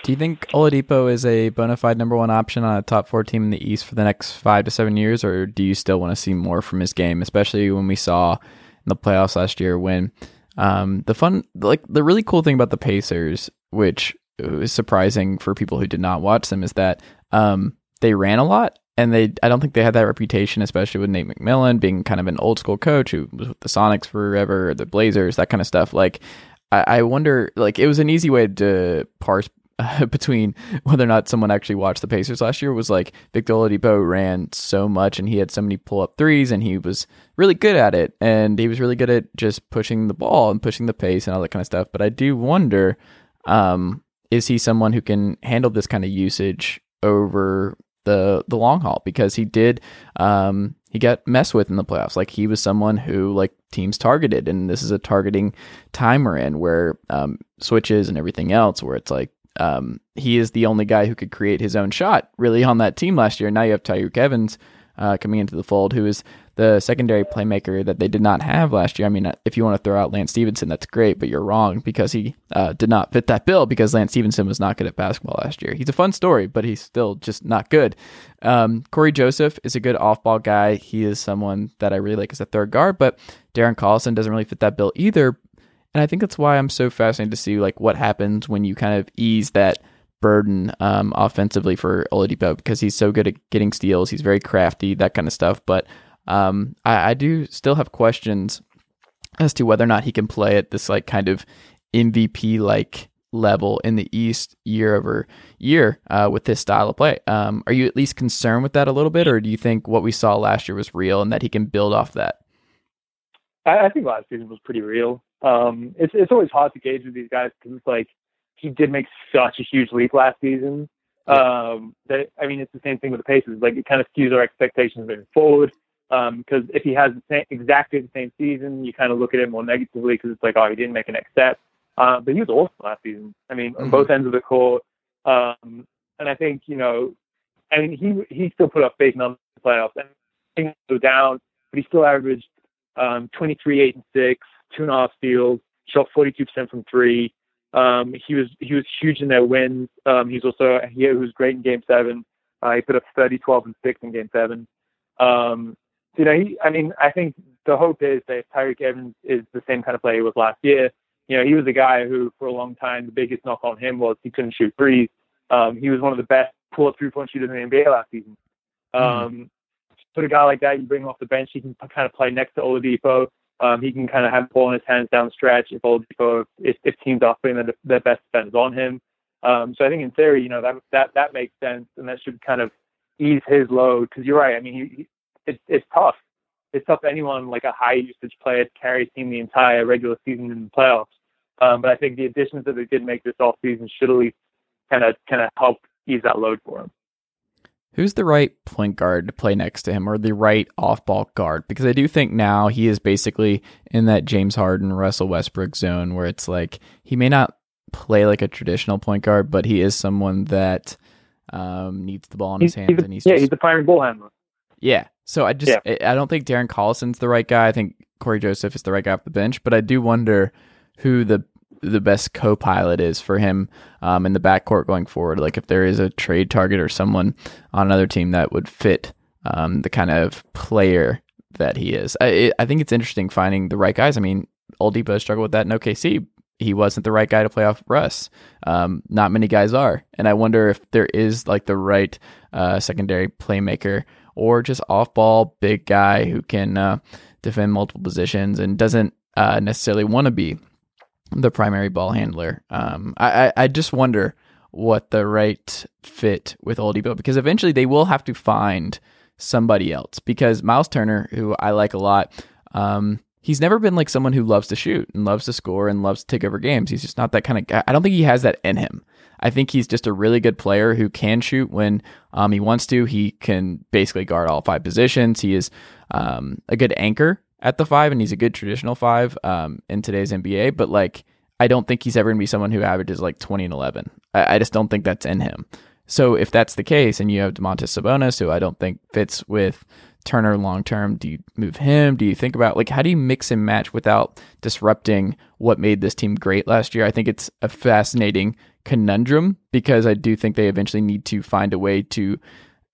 Do you think Oladipo is a bona fide number one option on a top four team in the East for the next five to seven years, or do you still want to see more from his game, especially when we saw in the playoffs last year when um, the fun, like the really cool thing about the Pacers, which is surprising for people who did not watch them, is that um, they ran a lot. And they, I don't think they had that reputation, especially with Nate McMillan being kind of an old school coach who was with the Sonics forever, the Blazers, that kind of stuff. Like, I, I wonder, like, it was an easy way to parse between whether or not someone actually watched the Pacers last year was like Victor Oladipo ran so much and he had so many pull up threes and he was really good at it and he was really good at just pushing the ball and pushing the pace and all that kind of stuff. But I do wonder, um, is he someone who can handle this kind of usage over the the long haul? Because he did, um, he got messed with in the playoffs. Like he was someone who like teams targeted, and this is a targeting timer in where um, switches and everything else, where it's like um, he is the only guy who could create his own shot really on that team last year. Now you have Tyreke Evans uh, coming into the fold, who is the secondary playmaker that they did not have last year. I mean, if you want to throw out Lance Stephenson, that's great, but you're wrong because he uh, did not fit that bill because Lance Stephenson was not good at basketball last year. He's a fun story, but he's still just not good. Um, Cory Joseph is a good off ball guy. He is someone that I really like as a third guard, but Darren Collison doesn't really fit that bill either. And I think that's why I'm so fascinated to see like what happens when you kind of ease that burden um, offensively for Oladipo because he's so good at getting steals. He's very crafty, that kind of stuff. But um, I, I, do still have questions as to whether or not he can play at this like kind of MVP like level in the East year over year uh, with this style of play. Um, are you at least concerned with that a little bit, or do you think what we saw last year was real and that he can build off that? I, I think last season was pretty real. Um, it's it's always hard to gauge with these guys because it's like he did make such a huge leap last season. Um, that I mean, it's the same thing with the Pacers. Like it kind of skews our expectations moving forward. Because um, if he has the same, exactly the same season, you kind of look at it more negatively because it's like, oh, he didn't make an step. Uh, but he was awesome last season. I mean, mm-hmm. on both ends of the court. Um, and I think you know, I mean, he he still put up big numbers in the playoffs and things go down, but he still averaged um, 23, 8, and 6, two and a half steals, shot 42% from three. Um, he was he was huge in their wins. Um, he's also he was great in Game Seven. Uh, he put up 30, 12, and six in Game Seven. Um, you know, he, I mean, I think the hope is that Tyreke Evans is the same kind of player he was last year. You know, he was a guy who, for a long time, the biggest knock on him was he couldn't shoot threes. Um, he was one of the best pull-up three-point shooters in the NBA last season. Mm-hmm. Um, mm. Put a guy like that, you bring him off the bench, he can kind of play next to Oladipo. Um, he can kind of have the ball in his hands down the stretch if Oladipo, if, if teams are putting their, their best defenders on him. Um, so I think in theory, you know, that that that makes sense, and that should kind of ease his load. Because you're right. I mean, he, he, it's it's tough. It's tough for anyone like a high usage player to carry a team the entire regular season in the playoffs. Um, but I think the additions that they did make this off season should at least kind of kind of help ease that load for him. Who's the right point guard to play next to him or the right off ball guard? Because I do think now he is basically in that James Harden, Russell Westbrook zone where it's like he may not play like a traditional point guard, but he is someone that um, needs the ball in he's, his hands. He's and he's yeah, just, he's the primary ball handler. Yeah. So I just yeah. I don't think Darren Collison's the right guy. I think Cory Joseph is the right guy off the bench, but I do wonder who the the best co-pilot is for him um, in the backcourt going forward. Like if there is a trade target or someone on another team that would fit um, the kind of player that he is. I, I think it's interesting finding the right guys. I mean, Oladipo struggled with that in OKC. He wasn't the right guy to play off Russ. Um, not many guys are, and I wonder if there is like the right uh, secondary playmaker or just off ball big guy who can uh, defend multiple positions and doesn't uh, necessarily want to be the primary ball handler. Um, I, I, I just wonder what the right fit with Oladipo because eventually they will have to find somebody else because Myles Turner, who I like a lot, um, he's never been like someone who loves to shoot and loves to score and loves to take over games. He's just not that kind of guy. I don't think he has that in him. I think he's just a really good player who can shoot when um, he wants to. He can basically guard all five positions. He is um, a good anchor at the five, and he's a good traditional five um, in today's NBA. But like, I don't think he's ever going to be someone who averages like 20 and 11. I, I just don't think that's in him. So if that's the case, and you have Domantas Sabonis, who I don't think fits with Turner long term, do you move him? Do you think about like how do you mix and match without disrupting what made this team great last year? I think it's a fascinating conundrum because I do think they eventually need to find a way to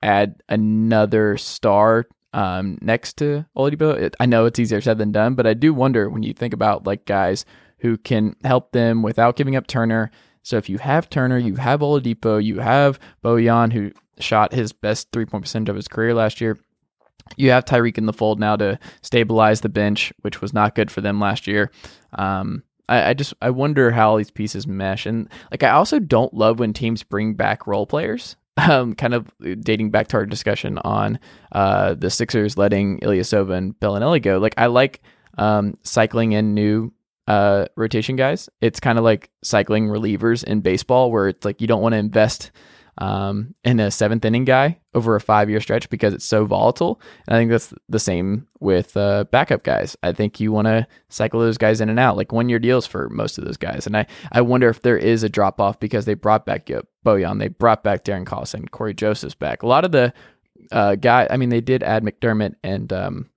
add another star um, next to Oladipo. I know it's easier said than done, but I do wonder when you think about like guys who can help them without giving up Turner. So if you have Turner, you have Oladipo, you have Bojan who shot his best three point percentage of his career last year. You have Tyreke in the fold now to stabilize the bench, which was not good for them last year. Um, I, I just I wonder how all these pieces mesh, and like I also don't love when teams bring back role players. Um, kind of dating back to our discussion on uh, the Sixers letting Ilyasova and Belinelli go. Like I like um, cycling in new uh, rotation guys. It's kind of like cycling relievers in baseball, where it's like you don't want to invest um, in a seventh inning guy over a five year stretch because it's so volatile. And I think that's the same with uh, backup guys. I think you want to cycle those guys in and out, like one year deals for most of those guys. And I, I wonder if there is a drop off because they brought back Bojan, they brought back Darren Collison, Cory Joseph's back. A lot of the uh, guy, I mean, they did add McDermott and um,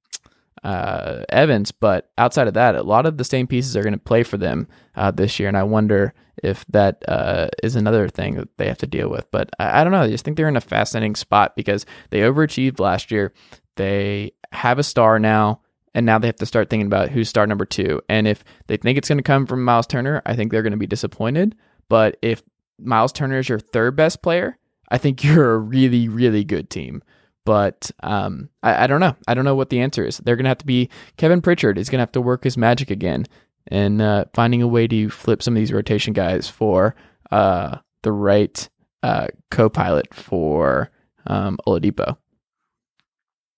uh, Evans, but outside of that, a lot of the same pieces are going to play for them uh, this year, and I wonder if that uh, is another thing that they have to deal with. But I, I, don't know. I just think they're in a fascinating spot because they overachieved last year. They have a star now, and now they have to start thinking about who's star number two. And if they think it's going to come from Myles Turner, I think they're going to be disappointed. But if Myles Turner is your third best player, I think you're a really, really good team. But um, I, I, don't know. I don't know what the answer is. They're going to have to be Kevin Pritchard is going to have to work his magic again and uh, finding a way to flip some of these rotation guys for uh, the right uh, co-pilot for um, Oladipo.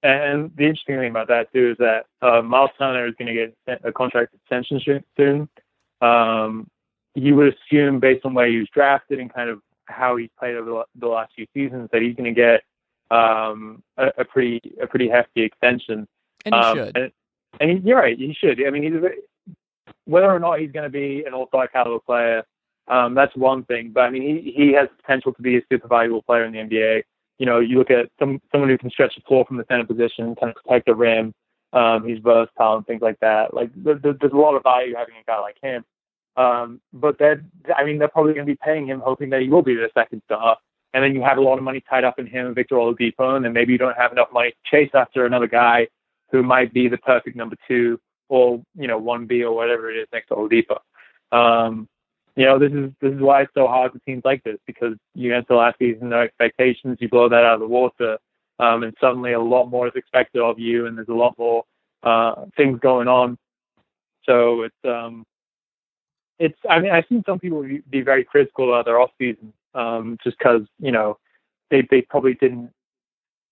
And the interesting thing about that too is that uh, Myles Turner is going to get a contract extension soon. Um, you would assume, based on where he was drafted and kind of how he's played over the last few seasons, that he's going to get um, a, a, pretty a pretty hefty extension. And he um, should. And, and he, you're right, he should. I mean, he's a, whether or not he's going to be an all-star caliber player, um, that's one thing. But I mean, he he has potential to be a super valuable player in the NBA. You know, you look at some someone who can stretch the floor from the center position, kind of protect the rim. Um, he's versatile and things like that. Like there, there's a lot of value having a guy like him. Um, but that I mean, they're probably going to be paying him, hoping that he will be the second star and then you have a lot of money tied up in him and Victor Oladipo, and then maybe you don't have enough money to chase after another guy who might be the perfect number two or you know one B or whatever it is next to Oladipo. Um, you know this is this is why it's so hard for teams like this because you enter last season no expectations, you blow that out of the water, um, and suddenly a lot more is expected of you, and there's a lot more uh, things going on. So it's um, it's I mean I've seen some people be very critical about their off season um, just because you know they they probably didn't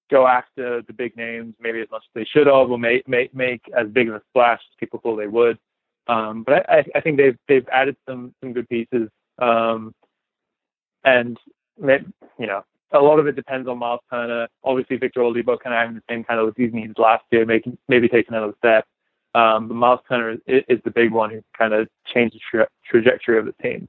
go after the big names maybe as much as they should have, or make make make as big of a splash as people thought they would. Um, but I, I think they've they've added some some good pieces, um, and you know a lot of it depends on Myles Turner. Obviously, Victor Oladipo kind of having the same kind of season he did last year, making maybe take another step. Um, but Myles Turner is, is, the big one who kind of changed the tra- trajectory of the team.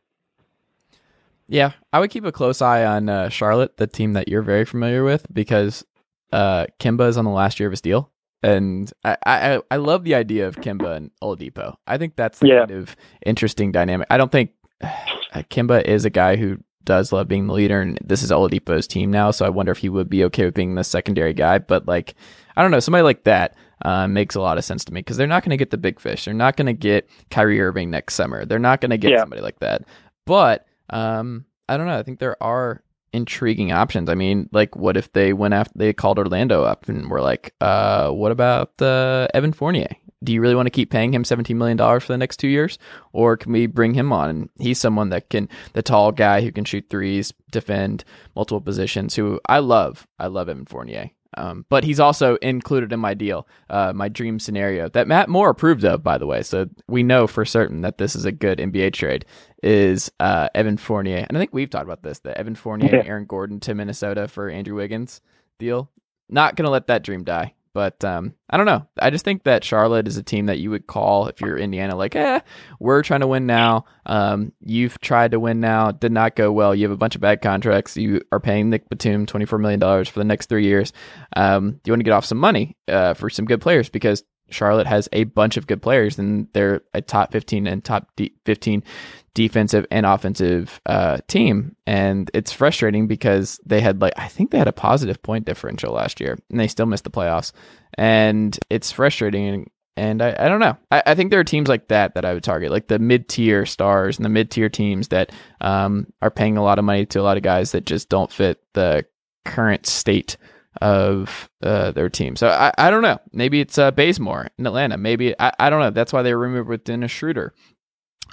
Yeah, I would keep a close eye on uh, Charlotte, the team that you're very familiar with, because uh, Kemba is on the last year of his deal, and I, I I love the idea of Kemba and Oladipo. I think that's the yeah. kind of interesting dynamic. I don't think uh, Kemba is a guy who does love being the leader, and this is Oladipo's team now. So I wonder if he would be okay with being the secondary guy. But like, I don't know, somebody like that uh, makes a lot of sense to me because they're not going to get the big fish. They're not going to get Kyrie Irving next summer. They're not going to get yeah. somebody like that. But um, I don't know. I think there are intriguing options. I mean, like, what if they went after they called Orlando up and were like, uh, what about uh, Evan Fournier? Do you really want to keep paying him $17 million for the next two years? Or can we bring him on? And he's someone that can, the tall guy who can shoot threes, defend multiple positions, who I love. I love Evan Fournier. Um, but he's also included in my deal, uh, my dream scenario that Matt Moore approved of, by the way. So we know for certain that this is a good NBA trade. Is uh, Evan Fournier, and I think we've talked about this: the Evan Fournier Yeah. and Aaron Gordon to Minnesota for Andrew Wiggins deal. Not gonna let that dream die. But um, I don't know. I just think that Charlotte is a team that you would call if you're Indiana, like, eh, we're trying to win now. Um, you've tried to win now, did not go well. You have a bunch of bad contracts. You are paying Nick Batum twenty four million dollars for the next three years. Um, you want to get off some money uh, for some good players because Charlotte has a bunch of good players and they're a top fifteen and top fifteen defensive and offensive uh, team. And it's frustrating because they had like I think they had a positive point differential last year and they still missed the playoffs. And it's frustrating. And I, I don't know. I, I think there are teams like that that I would target, like the mid tier stars and the mid tier teams that um, are paying a lot of money to a lot of guys that just don't fit the current state of uh, their team. So I, I don't know. Maybe it's uh, Bazemore in Atlanta. Maybe I, I don't know. That's why they were removed with Dennis Schroeder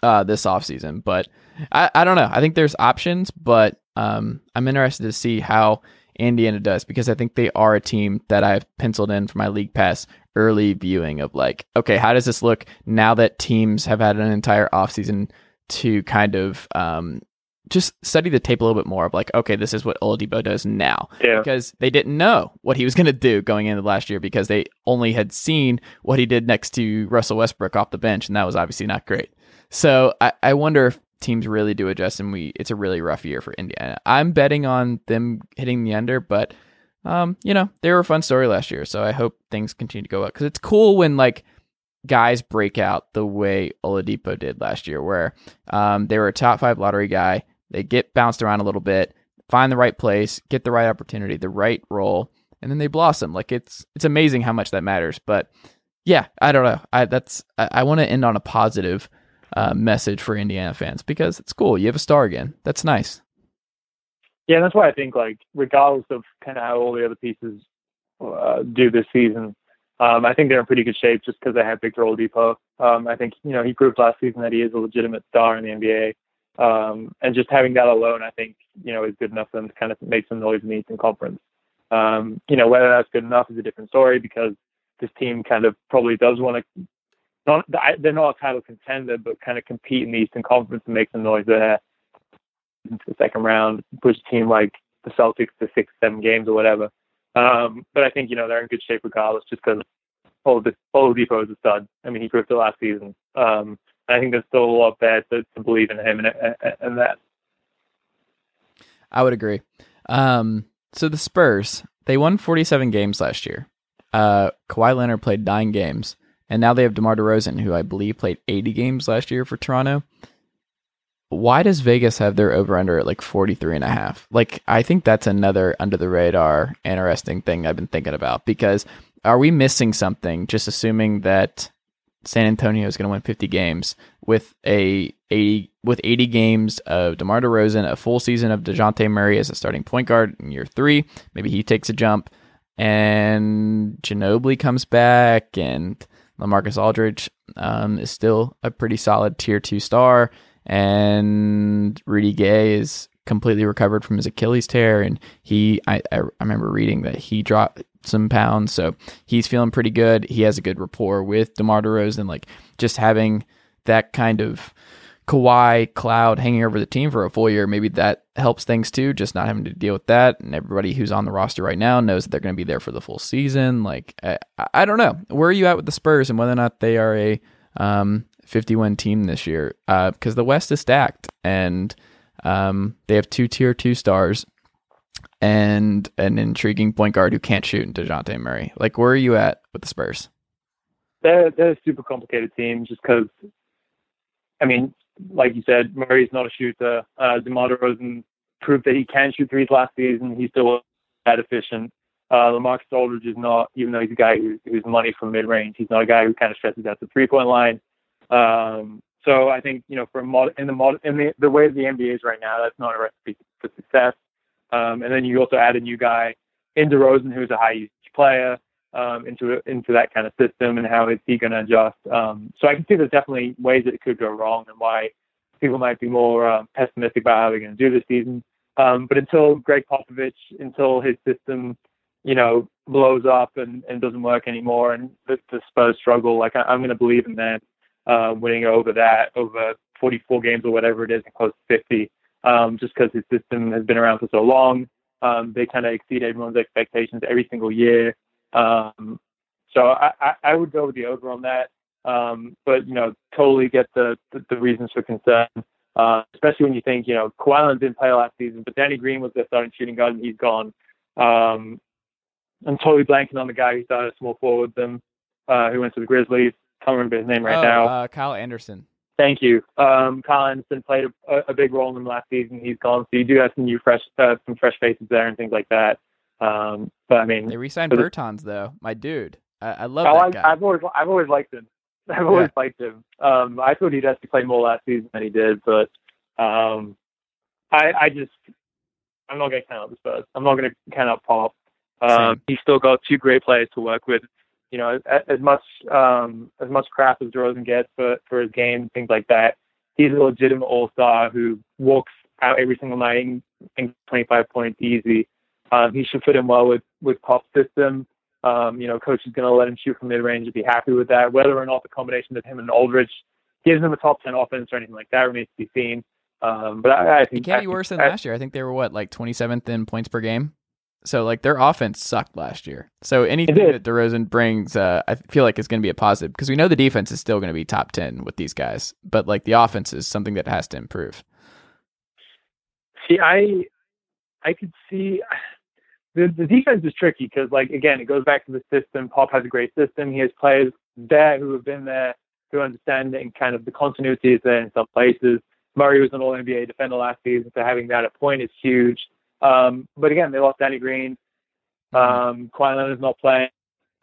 uh, this offseason. But I, I don't know. I think there's options, but um, I'm interested to see how Indiana does because I think they are a team that I've penciled in for my league pass early viewing of like, okay, how does this look now that teams have had an entire offseason to kind of um, just study the tape a little bit more of like, okay, this is what Oladipo does now Yeah. because they didn't know what he was going to do going into last year because they only had seen what he did next to Russell Westbrook off the bench, and that was obviously not great. So I, I wonder if teams really do adjust, and we it's a really rough year for Indiana. I'm betting on them hitting the under, but um, you know they were a fun story last year, so I hope things continue to go up because it's cool when like guys break out the way Oladipo did last year, where um, they were a top five lottery guy. They get bounced around a little bit, find the right place, get the right opportunity, the right role, and then they blossom. Like it's it's amazing how much that matters. But yeah, I don't know. I that's I, I want to end on a positive uh, message for Indiana fans because it's cool. You have a star again. That's nice. Yeah, that's why I think like regardless of kind of how all the other pieces uh, do this season, um, I think they're in pretty good shape just because they have Victor Oladipo. Um, I think you know he proved last season that he is a legitimate star in the NBA, um, and just having that alone, I think you know is good enough for them to kind of make some noise in the Eastern Conference. Um, you know whether that's good enough is a different story because this team kind of probably does want to. Not, they're not a title contender, but kind of compete in the Eastern Conference and make some noise there into the second round, push a team like the Celtics to six, seven games or whatever. Um, but I think you know they're in good shape regardless, just because Oladipo is a stud. I mean, he proved it last season. Um, and I think there's still a lot there to, to believe in him and, and, and that. I would agree. Um, so the Spurs, they won 47 games last year. Uh, Kawhi Leonard played nine games, and now they have DeMar DeRozan, who I believe played 80 games last year for Toronto. Why does Vegas have their over under at like 43 and a half? Like, I think that's another under the radar interesting thing I've been thinking about because are we missing something just assuming that San Antonio is going to win 50 games with a 80 with 80 games of DeMar DeRozan, a full season of DeJounte Murray as a starting point guard in year 3, maybe he takes a jump and Ginobili comes back and LaMarcus Aldridge um, is still a pretty solid tier 2 star and Rudy Gay is completely recovered from his Achilles tear and he I, I remember reading that he dropped some pounds so he's feeling pretty good. He has a good rapport with DeMar DeRozan like just having that kind of Kawhi cloud hanging over the team for a full year maybe that helps things too just not having to deal with that and everybody who's on the roster right now knows that they're going to be there for the full season like I, I don't know where are you at with the Spurs and whether or not they are a um 50 win team this year uh, because the West is stacked and um, they have two tier two stars and an intriguing point guard who can't shoot in DeJounte Murray. Like, where are you at with the Spurs? They're, they're a super complicated team just because, I mean, like you said, Murray's not a shooter. Uh, DeMar DeRozan proved that he can shoot threes last season. He's still that efficient. Uh, LaMarcus Aldridge is not, even though he's a guy who, who's money from mid range, he's not a guy who kind of stresses out the three point line. Um, so I think you know, for mod, in the mod, in the, the way the NBA is right now, that's not a recipe for success. Um, and then you also add a new guy in DeRozan, who's a high usage player, um, into into that kind of system, and how is he going to adjust? Um, so I can see there's definitely ways that it could go wrong, and why people might be more uh, pessimistic about how they're going to do this season. Um, but until Gregg Popovich, until his system, you know, blows up and, and doesn't work anymore, and the, the Spurs struggle, like I, I'm going to believe in them uh, winning over that, over 44 games or whatever it is, and close to 50, um, just because his system has been around for so long. Um, they kind of exceed everyone's expectations every single year. Um, so I, I, I would go with the over on that. Um, but you know, totally get the the, the reasons for concern, uh, especially when you think you know Kawhi Leonard didn't play last season, but Danny Green was their starting shooting guard and he's gone. Um, I'm totally blanking on the guy who started small forward them, uh, who went to the Grizzlies. Can't remember his name right oh, now. Uh, Kyle Anderson. Thank you. Um, Kyle Anderson played a, a, big role in them last season. He's gone, so you do have some new fresh, uh, some fresh faces there and things like that. Um, but I mean, they re-signed Bertans though. My dude, I, I love oh, that I, guy. I've always, I've always liked him. I've always yeah. liked him. Um, I thought he'd actually play more last season than he did, but um, I, I just, I'm not going to count out the Spurs. I'm not going to count out Pop. Um, he's still got two great players to work with. You know, as much um, as much crap as DeRozan gets for for his game, things like that. He's a legitimate all star who walks out every single night and 25 points easy. Um, he should fit in well with with Pop's system. Um, you know, coach is going to let him shoot from mid range and be happy with that. Whether or not the combination of him and Aldridge gives him a top 10 offense or anything like that remains to be seen. Um, but I, I think it can't be worse than I, last year. I think they were what, like 27th in points per game. So like their offense sucked last year. So anything that DeRozan brings, uh, I feel like is going to be a positive because we know the defense is still going to be top 10 with these guys, but like the offense is something that has to improve. See, I, I could see the, the defense is tricky because, like, again, it goes back to the system. Pop has a great system. He has players there who have been there who understand and kind of the continuity is there in some places. Murray was an All NBA defender last season, so having that at point is huge. Um, but again, they lost Danny Green. Um, Kawhi is not playing.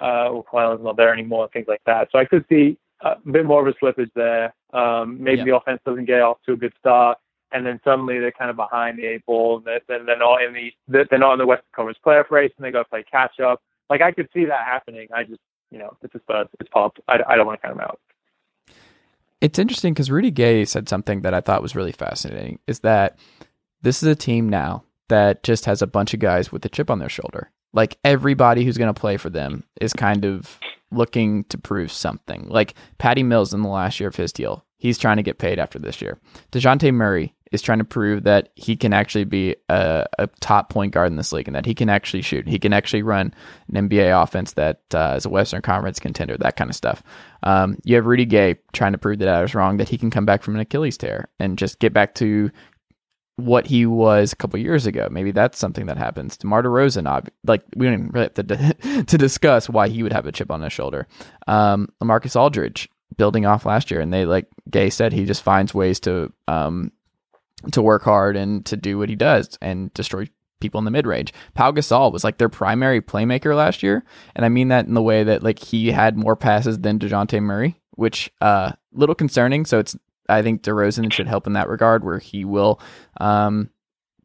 Uh, well, Kawhi not there anymore, things like that. So I could see a bit more of a slippage there. Um, maybe the offense doesn't get off to a good start and then suddenly they're kind of behind the eight ball, and they're, they're not in the they're not in the Western Conference playoff race, and they got to play catch up. Like I could see that happening. I just you know it's a Spurs, it's pop. I, I don't want to count them out. It's interesting because Rudy Gay said something that I thought was really fascinating. Is that this is a team now that just has a bunch of guys with a chip on their shoulder. Like everybody who's going to play for them is kind of looking to prove something. Like Patty Mills in the last year of his deal, he's trying to get paid after this year. Dejounte Murray is trying to prove that he can actually be a, a, top point guard in this league and that he can actually shoot. He can actually run an NBA offense that uh, is a Western Conference contender, that kind of stuff. Um, you have Rudy Gay trying to prove that I was wrong, that he can come back from an Achilles tear and just get back to what he was a couple years ago. Maybe that's something that happens. DeMar DeRozan, like we don't even really have to, to discuss why he would have a chip on his shoulder. Um, Lamarcus Aldridge building off last year, and they like Gay said he just finds ways to um, to work hard and to do what he does and destroy people in the mid range. Pau Gasol was like their primary playmaker last year, and I mean that in the way that like he had more passes than Dejounte Murray, which uh little concerning. So it's I think DeRozan should help in that regard, where he will um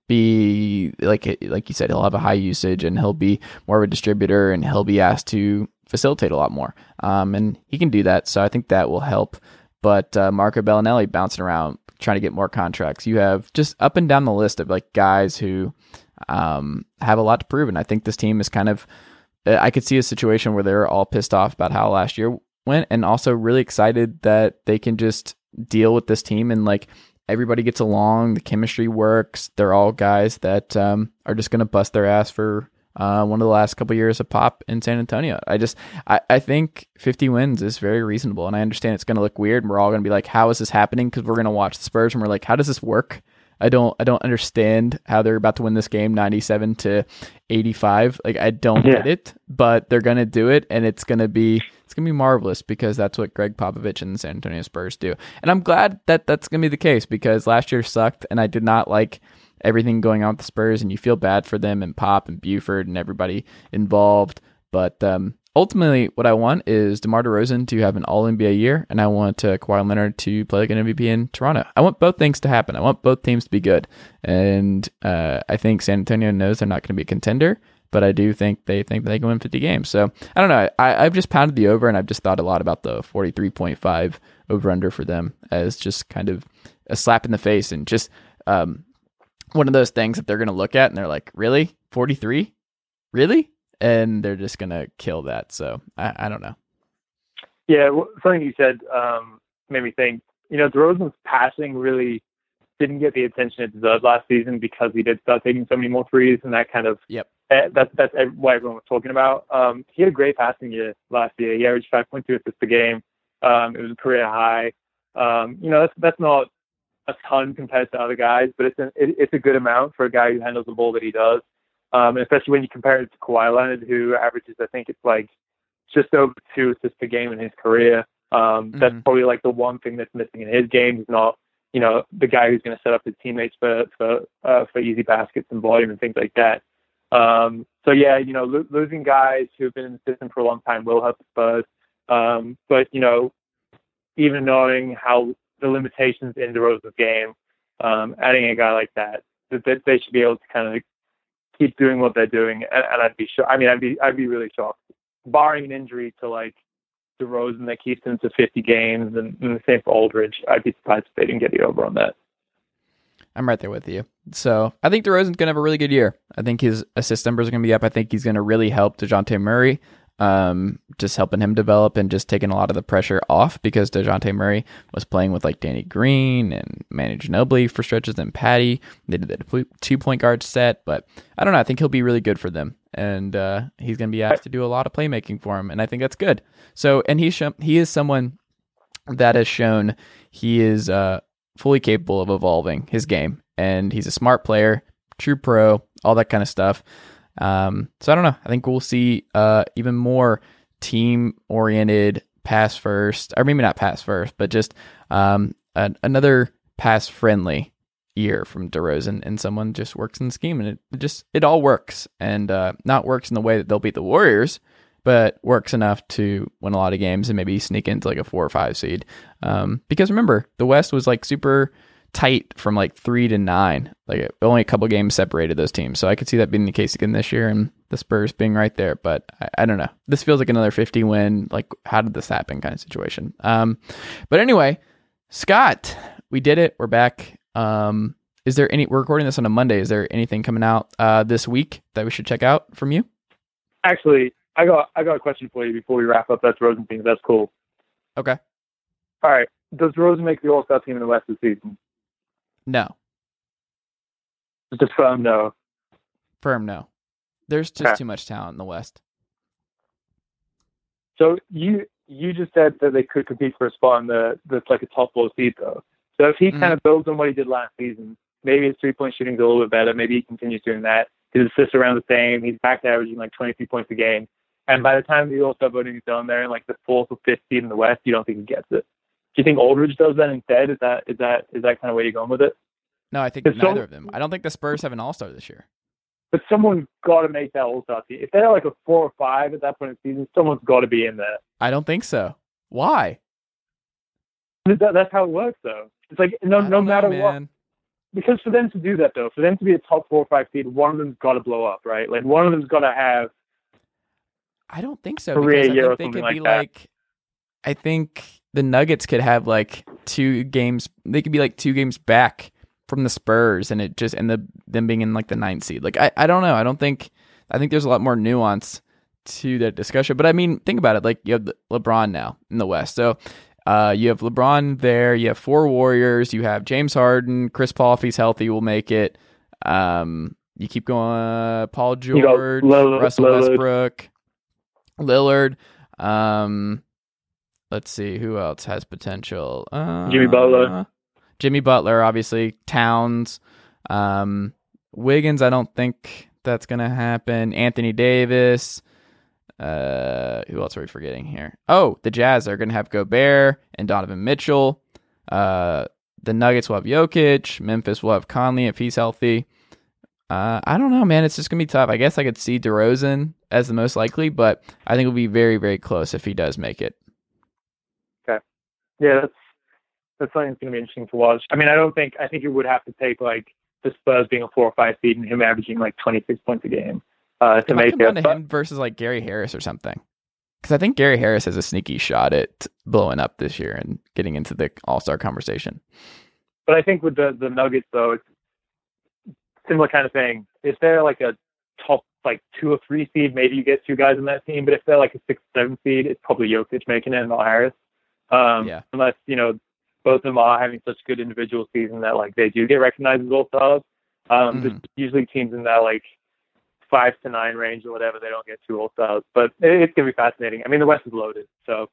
be like like you said, he'll have a high usage and he'll be more of a distributor and he'll be asked to facilitate a lot more. Um, and he can do that, so I think that will help. But uh, Marco Belinelli bouncing around trying to get more contracts. You have just up and down the list of like guys who um, have a lot to prove, and I think this team is kind of. I could see a situation where they're all pissed off about how last year went, and also really excited that they can just deal with this team and like everybody gets along, the chemistry works. They're all guys that um, are just going to bust their ass for uh, one of the last couple of years of pop in San Antonio. I just I, I think 50 wins is very reasonable, and I understand it's going to look weird, and we're all going to be like, "How is this happening?" Because we're going to watch the Spurs, and we're like, "How does this work?" I don't I don't understand how they're about to win this game 97 to 85. Like I don't yeah. get it, but they're going to do it and it's going to be it's going to be marvelous because that's what Gregg Popovich and the San Antonio Spurs do. And I'm glad that that's going to be the case because last year sucked and I did not like everything going on with the Spurs, and you feel bad for them and Pop and Buford and everybody involved. But um, ultimately, what I want is DeMar DeRozan to have an All NBA year, and I want uh, Kawhi Leonard to play like an MVP in Toronto. I want both things to happen. I want both teams to be good, and uh, I think San Antonio knows they're not going to be a contender, but I do think they think they can win 50 games. So I don't know. I, I've just pounded the over, and I've just thought a lot about the 43.5 over under for them as just kind of a slap in the face and just um, one of those things that they're going to look at and they're like, really? 43? Really? And they're just going to kill that. So I, I don't know. Yeah, well, something you said um, made me think. You know, DeRozan's passing really didn't get the attention it deserved last season because he did start taking so many more threes, and that kind of yep. Eh, that's that's what everyone was talking about. Um, he had a great passing year last year. He averaged 5.2 assists a game. Um, it was a career high. Um, you know, that's that's not a ton compared to other guys, but it's an, it, it's a good amount for a guy who handles the ball that he does. Um, especially when you compare it to Kawhi Leonard, who averages, I think it's like just over two assists per game in his career. Um, mm-hmm. That's probably like the one thing that's missing in his game. He's not, you know, the guy who's going to set up his teammates for for uh, for easy baskets and volume and things like that. Um, so yeah, you know, lo- losing guys who have been in the system for a long time will help the Spurs. Um, but you know, even knowing how the limitations in DeRozan's game, um, adding a guy like that, that, they should be able to kind of keep doing what they're doing. And, and I'd be sure. I mean, I'd be I'd be really shocked, barring an injury to like DeRozan that keeps him to 50 games, and, and the same for Aldridge. I'd be surprised if they didn't get the over on that. I'm right there with you. So I think DeRozan's to have a really good year. I think his assist numbers are to be up. I think he's to really help DeJounte Murray um, just helping him develop and just taking a lot of the pressure off because DeJounte Murray was playing with like Danny Green and Manu Ginobili for stretches and Patty. They did the two point guard set, but I don't know. I think he'll be really good for them. And uh, he's going to be asked to do a lot of playmaking for him. And I think that's good. So, and he's shown, he is someone that has shown he is uh, fully capable of evolving his game. And he's a smart player, true pro, all that kind of stuff. Um, so I don't know. I think we'll see uh, even more team oriented pass first, or maybe not pass first, but just um, another pass friendly year from DeRozan, and someone just works in the scheme, and it, it just it all works, and uh, not works in the way that they'll beat the Warriors, but works enough to win a lot of games and maybe sneak into like a four or five seed. Um, because remember, the West was like super tight from like three to nine. Like only a couple games separated those teams. So I could see that being the case again this year and the Spurs being right there. But I, I don't know. This feels like another 50 win. Like, how did this happen kind of situation? Um, but anyway, Scott, we did it. We're back. Um, is there any, we're recording this on a Monday. Is there anything coming out uh, this week that we should check out from you? Actually, I got I got a question for you before we wrap up. That's Rosen thing. That's cool. Okay. All right. Does DeRozan make the All Star team in the West this season? No. Just a firm no. Firm no. There's just okay. too much talent in the West. So you you just said that they could compete for a spot in the that's like a top four seed though. So if he mm-hmm. kind of builds on what he did last season, maybe his three point shooting is a little bit better. Maybe he continues doing that. His assists around the same. He's back to averaging like 23 points a game. And by the time the All Star voting is done, there in like the fourth or fifth seed in the West, you don't think he gets it. Do you think Aldridge does that instead? Is that is that is that kind of where you're going with it? No, I think neither some, of them. I don't think the Spurs have an All Star this year. But someone's got to make that All Star team. If they're like a four or five at that point in the season, someone's got to be in there. I don't think so. Why? That, that's how it works, though. It's like no no matter what. Because for them to do that, though, for them to be a top four or five seed, one of them's got to blow up, right? Like one of them's got to have. I don't think so. Because I think they could like be that. like. I think the Nuggets could have like two games. They could be like two games back from the Spurs, and it just and the them being in like the ninth seed. Like I, I don't know. I don't think. I think there's a lot more nuance to that discussion. But I mean, think about it. Like you have LeBron now in the West, so. Uh, you have LeBron there. You have four Warriors. You have James Harden. Chris Paul, if he's healthy, will make it. Um, you keep going. Uh, Paul George, Lillard, Russell Lillard. Westbrook, Lillard. Um, let's see who else has potential. Uh, Jimmy Butler. Jimmy Butler, obviously. Towns. Um, Wiggins, I don't think that's gonna happen. Anthony Davis. Uh, who else are we forgetting here? Oh, the Jazz are gonna have Gobert and Donovan Mitchell. Uh, the Nuggets will have Jokic. Memphis will have Conley if he's healthy. Uh, I don't know, man. It's just gonna be tough. I guess I could see DeRozan as the most likely, but I think it'll be very, very close if he does make it. Yeah, that's that's something that's going to be interesting to watch. I mean, I don't think I think it would have to take like the Spurs being a four or five seed and him averaging like 26 points a game uh, to make it. to But, him versus like Gary Harris or something. Because I think Gary Harris has a sneaky shot at blowing up this year and getting into the All Star conversation. but I think with the the Nuggets though, it's similar kind of thing. If they're like a top like two or three seed, maybe you get two guys in that team. But if they're like a six seven seed, it's probably Jokic making it and not Harris. Um, Yeah. Unless you know both of them are having such good individual season that like they do get recognized as all stars. Um, there's usually teams in that like five to nine range or whatever. They don't get two all stars, but it, it's gonna be fascinating. I mean, the West is loaded, so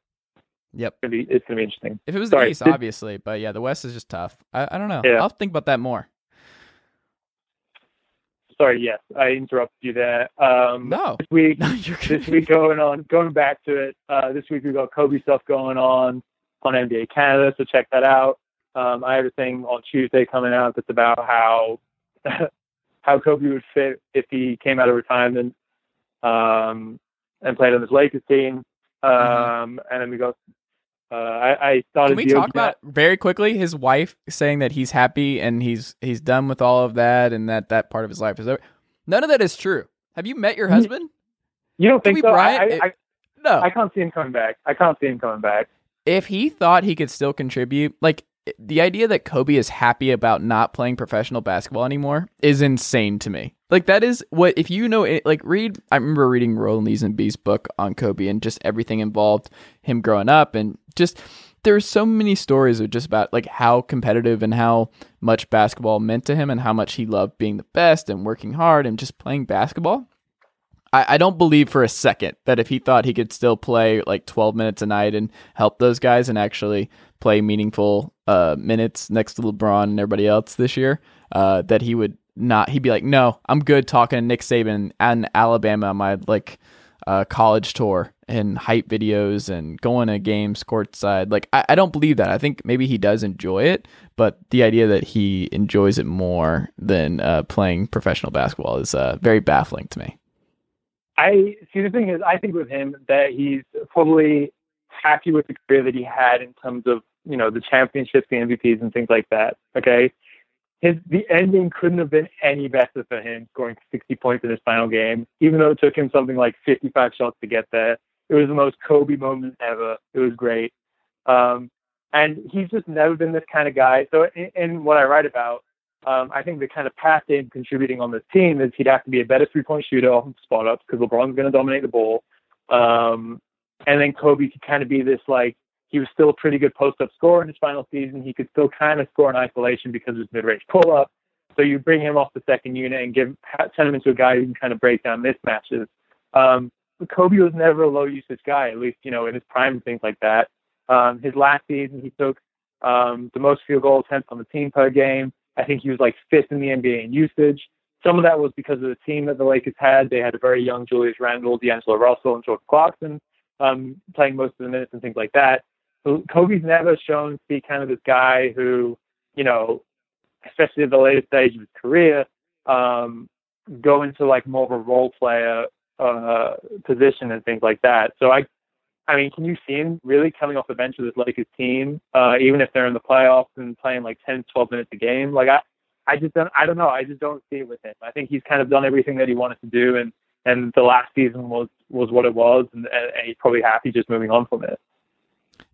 Yep. it's gonna be it's gonna be interesting. If it was the East, obviously, but yeah, the West is just tough. I, I don't know. Yeah. I'll think about that more. Sorry, yes, I interrupted you there. Um, No, this week no, this week going on, going back to it. Uh, this week we got Kobe stuff going on on NBA Canada, so check that out. Um, I have a thing on Tuesday coming out that's about how how Kobe would fit if he came out of retirement um, and played on his Lakers team. Um, And then we got. Uh, I, I started. Can we talk about very quickly his wife saying that he's happy and he's he's done with all of that and that that part of his life is over? None of that is true. Have you met your husband? You don't think Kobe so? Bryant, I, I, No. I can't see him coming back. I can't see him coming back. if he thought he could still contribute, like the idea that Kobe is happy about not playing professional basketball anymore is insane to me. Like that is what if you know it, like read I remember reading Roland Lazenby's book on Kobe and just everything involved him growing up and just there's so many stories of just about like how competitive and how much basketball meant to him and how much he loved being the best and working hard and just playing basketball. I, I don't believe for a second that if he thought he could still play like 12 minutes a night and help those guys and actually play meaningful uh, minutes next to LeBron and everybody else this year, uh, that he would not. He'd be like, no, I'm good talking to Nick Saban and Alabama on my like uh, college tour and hype videos and going to games courtside. Like, I, I don't believe that. I think maybe he does enjoy it, but the idea that he enjoys it more than uh, playing professional basketball is uh, very baffling to me. I see. The thing is, I think with him that he's probably happy with the career that he had in terms of you know the championships, the MVPs, and things like that. Okay, his the ending couldn't have been any better for him, scoring 60 points in his final game, even though it took him something like 55 shots to get there. It was the most Kobe moment ever. It was great, um, and he's just never been this kind of guy. So in, in what I write about, um, I think the kind of path to him contributing on this team is he'd have to be a better three point shooter off of spot ups because LeBron's going to dominate the ball. Um, and then Kobe could kind of be this like, he was still a pretty good post up scorer in his final season. He could still kind of score in isolation because of his mid range pull up. So you bring him off the second unit and give turn him into a guy who can kind of break down mismatches. Um, Kobe was never a low usage guy, at least, you know, in his prime and things like that. Um, his last season, he took um, the most field goal attempts on the team per game. I think he was like fifth in the NBA in usage. Some of that was because of the team that the Lakers had. They had a very young Julius Randle, D'Angelo Russell, and Jordan Clarkson um, playing most of the minutes and things like that. Kobe's never shown to be kind of this guy who, you know, especially at the later stage of his career, um, go into like more of a role player uh, position and things like that. So I, I mean, can you see him really coming off the bench of this Lakers team, uh, even if they're in the playoffs and playing like 10, 12 minutes a game? Like I, I just don't, I don't know. I just don't see it with him. I think he's kind of done everything that he wanted to do, and and the last season was was what it was, and, and he's probably happy just moving on from it.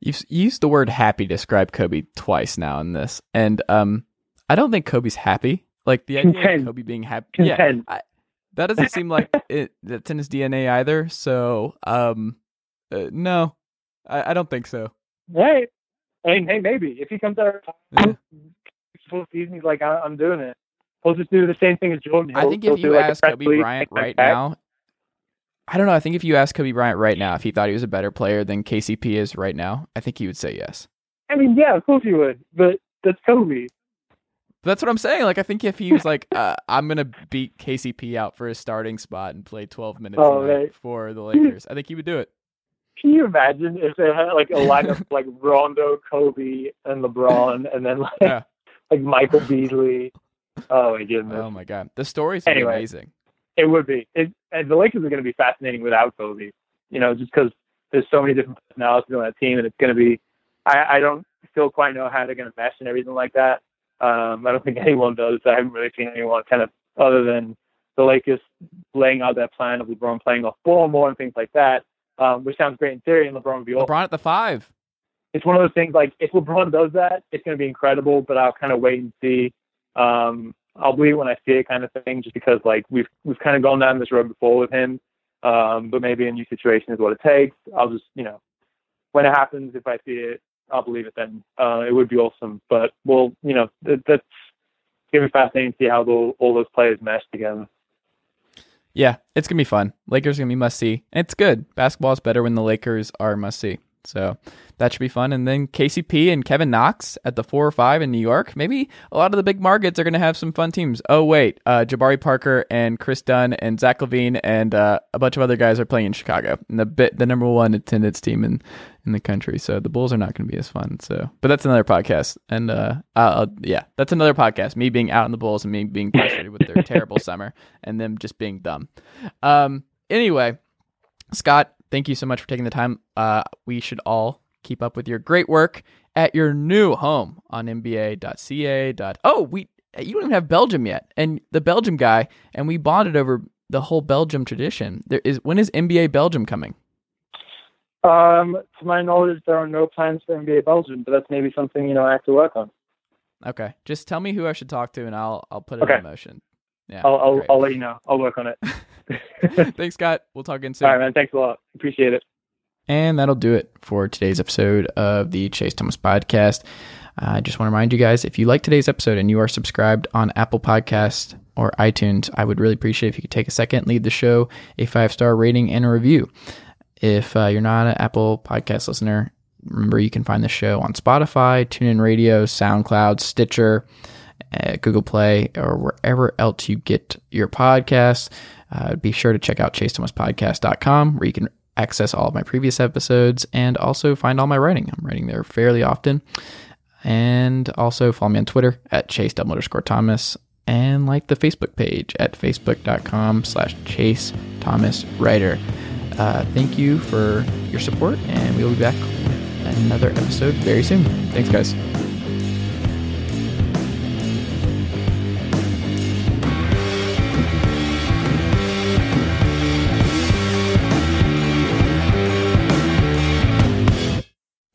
You've used the word happy to describe Kobe twice now in this, and um, I don't think Kobe's happy. Like the idea Content. of Kobe being happy, yeah, I, that doesn't seem like it, that's in his DNA either. So, um, uh, no, I, I don't think so. Hey, I mean, hey, maybe if he comes out Yeah. full season, he's like, I, I'm doing it. He'll just do the same thing as Jordan. I He'll- think if you like, ask Kobe Bryant right now, I don't know. I think if you ask Kobe Bryant right now if he thought he was a better player than KCP is right now, I think he would say yes. I mean, yeah, of course he would, but that's Kobe. That's what I'm saying. Like, I think if he was like, uh, I'm gonna beat KCP out for his starting spot and play 12 minutes Oh, right. for the Lakers, I think he would do it. Can you imagine if they had like a lineup like Rondo, Kobe, and LeBron, and then like Yeah. like Michael Beasley? Oh my goodness. Oh my god, the stories would Anyway. amazing. It would be. It, and the Lakers are going to be fascinating without Kobe. You know, just because there's so many different personalities on that team, and it's going to be. I, I don't still quite know how they're going to mesh and everything like that. Um, I don't think anyone does. I haven't really seen anyone kind of other than the Lakers laying out that plan of LeBron playing off ball more and things like that, um, which sounds great in theory, and LeBron would be awesome. LeBron at the five. it's one of those things like if LeBron does that, it's going to be incredible. But I'll kind of wait and see. Um, I'll believe it when I see it, kind of thing. Just because like we've we've kind of gone down this road before with him. Um, but maybe a new situation is what it takes. I'll just you know when it happens, if I see it, I'll believe it. Then uh, it would be awesome. But well, you know that, that's to be fascinating to see how the, all those players mesh together. Yeah, it's gonna be fun. Lakers are gonna be must see. It's good. Basketball is better when the Lakers are must see. So that should be fun. And then KCP and Kevin Knox at the four or five in New York. Maybe a lot of the big markets are gonna have some fun teams. Oh wait, uh, Jabari Parker and Kris Dunn and Zach LaVine and uh, a bunch of other guys are playing in Chicago. And the bit the number one attendance team in in the country. So the Bulls are not going to be as fun. So, but that's another podcast. And uh, uh, yeah, that's another podcast. Me being out in the Bulls and me being frustrated with their terrible summer and them just being dumb. Um. Anyway, Scott, thank you so much for taking the time. Uh, we should all keep up with your great work at your new home on NBA.ca. Oh, we you don't even have Belgium yet, and the Belgium guy, and we bonded over the whole Belgium tradition. There is when is NBA Belgium coming? Um, to my knowledge, there are no plans for NBA Belgium, but that's maybe something you know I have to work on. Okay, just tell me who I should talk to, and I'll I'll put it Okay. in motion. Yeah, I'll I'll, I'll let you know. I'll work on it. Thanks, Scott. We'll talk again soon. All right, man. Thanks a lot. Appreciate it. And that'll do it for today's episode of the Chase Thomas Podcast. I just want to remind you guys if you like today's episode and you are subscribed on Apple Podcast or iTunes, I would really appreciate if you could take a second, leave the show a five star rating and a review. If uh, you're not an Apple Podcast listener, remember you can find the show on Spotify, TuneIn Radio, SoundCloud, Stitcher, uh, Google Play, or wherever else you get your podcasts. Uh, be sure to check out chasethomaspodcast.com where you can access all of my previous episodes and also find all my writing. I'm writing there fairly often. And also follow me on Twitter at chase underscore Thomas and like the Facebook page at facebook.com slash chase Thomas writer. Uh, thank you for your support and we'll be back with another episode very soon. Thanks guys.